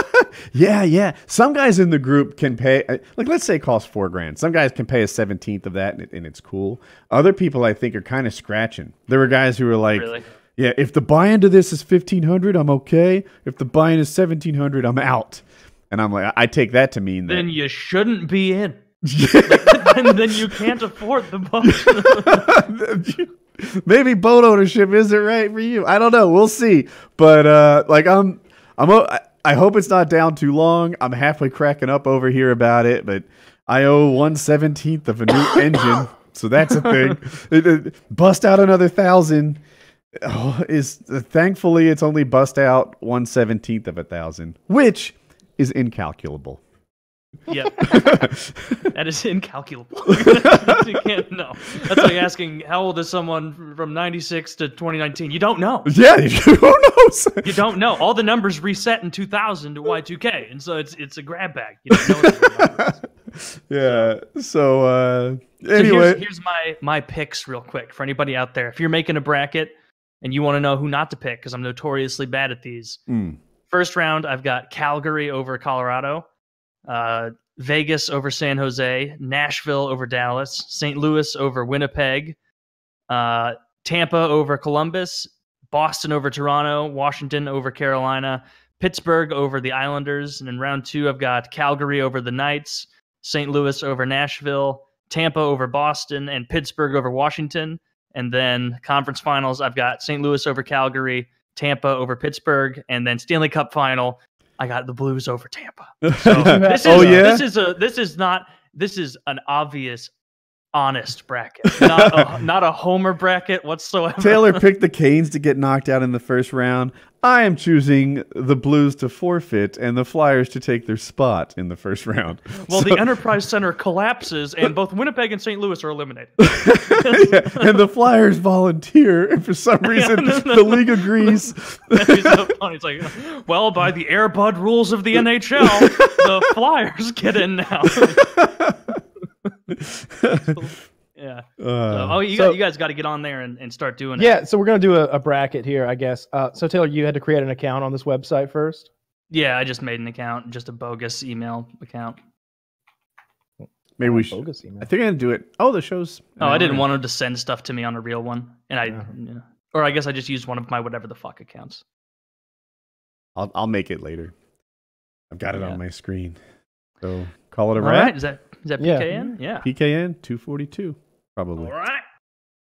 [LAUGHS] yeah, yeah. Some guys in the group can pay uh, like let's say it costs 4 grand. Some guys can pay a 17th of that and, it, and it's cool. Other people I think are kind of scratching. There were guys who were like really. Yeah, if the buy into this is 1500, I'm okay. If the buy in is 1700, I'm out. And I'm like I take that to mean that Then you shouldn't be in. Then, then you can't afford the boat. [LAUGHS] maybe boat ownership isn't right for you. I don't know. We'll see. But uh, like I'm, I'm. o- I- I hope it's not down too long. I'm halfway cracking up over here about it, but I owe one seventeenth of a new [COUGHS] engine, so that's a thing. It- it- bust out another thousand. Oh, is thankfully it's only bust out one seventeenth of a thousand, which is incalculable. Yep. [LAUGHS] that is incalculable. [LAUGHS] you can't know. That's like asking how old is someone from 96 to 2019. You don't know. Yeah, [LAUGHS] who knows? You don't know. All the numbers reset in 2000 to Y2K, and so it's it's a grab bag. You don't know. what the numbers. yeah. So uh, So anyway, here's, here's my my picks real quick for anybody out there. If you're making a bracket and you want to know who not to pick, because I'm notoriously bad at these. Mm. First round, I've got Calgary over Colorado, uh, Vegas over San Jose, Nashville over Dallas, St. Louis over Winnipeg, uh, Tampa over Columbus, Boston over Toronto, Washington over Carolina, Pittsburgh over the Islanders, and in round two, I've got Calgary over the Knights, St. Louis over Nashville, Tampa over Boston, and Pittsburgh over Washington. And then conference finals, I've got St. Louis over Calgary, Tampa over Pittsburgh, and then Stanley Cup final, I got the Blues over Tampa. [LAUGHS] So [LAUGHS] this is, oh yeah. this is a this is not this is an obvious honest bracket, not a, [LAUGHS] not a homer bracket whatsoever. Taylor [LAUGHS] picked the Canes to get knocked out in the first round. I am choosing the Blues to forfeit and the Flyers to take their spot in the first round. well, So- the Enterprise Center [LAUGHS] collapses, and both Winnipeg and St. Louis are eliminated. Yeah, and the Flyers volunteer, and for some reason no, no, the no. league agrees. That'd so funny. It's like, well, by the Airbud rules of the NHL, the Flyers get in now. [LAUGHS] yeah. So, Uh, oh, you, so- got, you guys got to get on there and, and start doing it. Yeah, so we're gonna do a, a bracket here, I guess. Uh, so Taylor, you had to create an account on this website first. Yeah, I just made an account, just a bogus email account. maybe we should. bogus email. I think I'm gonna do it. Oh, the show's. an Oh, I didn't want him to send stuff to me on a real one, and I, Yeah. you know, or I guess I just used one of my whatever the fuck accounts. I'll I'll make it later. I've got it Yeah. on my screen. So call it a All wrap. right, is that is that Yeah. PKN? Yeah. PKN two forty two probably. All right.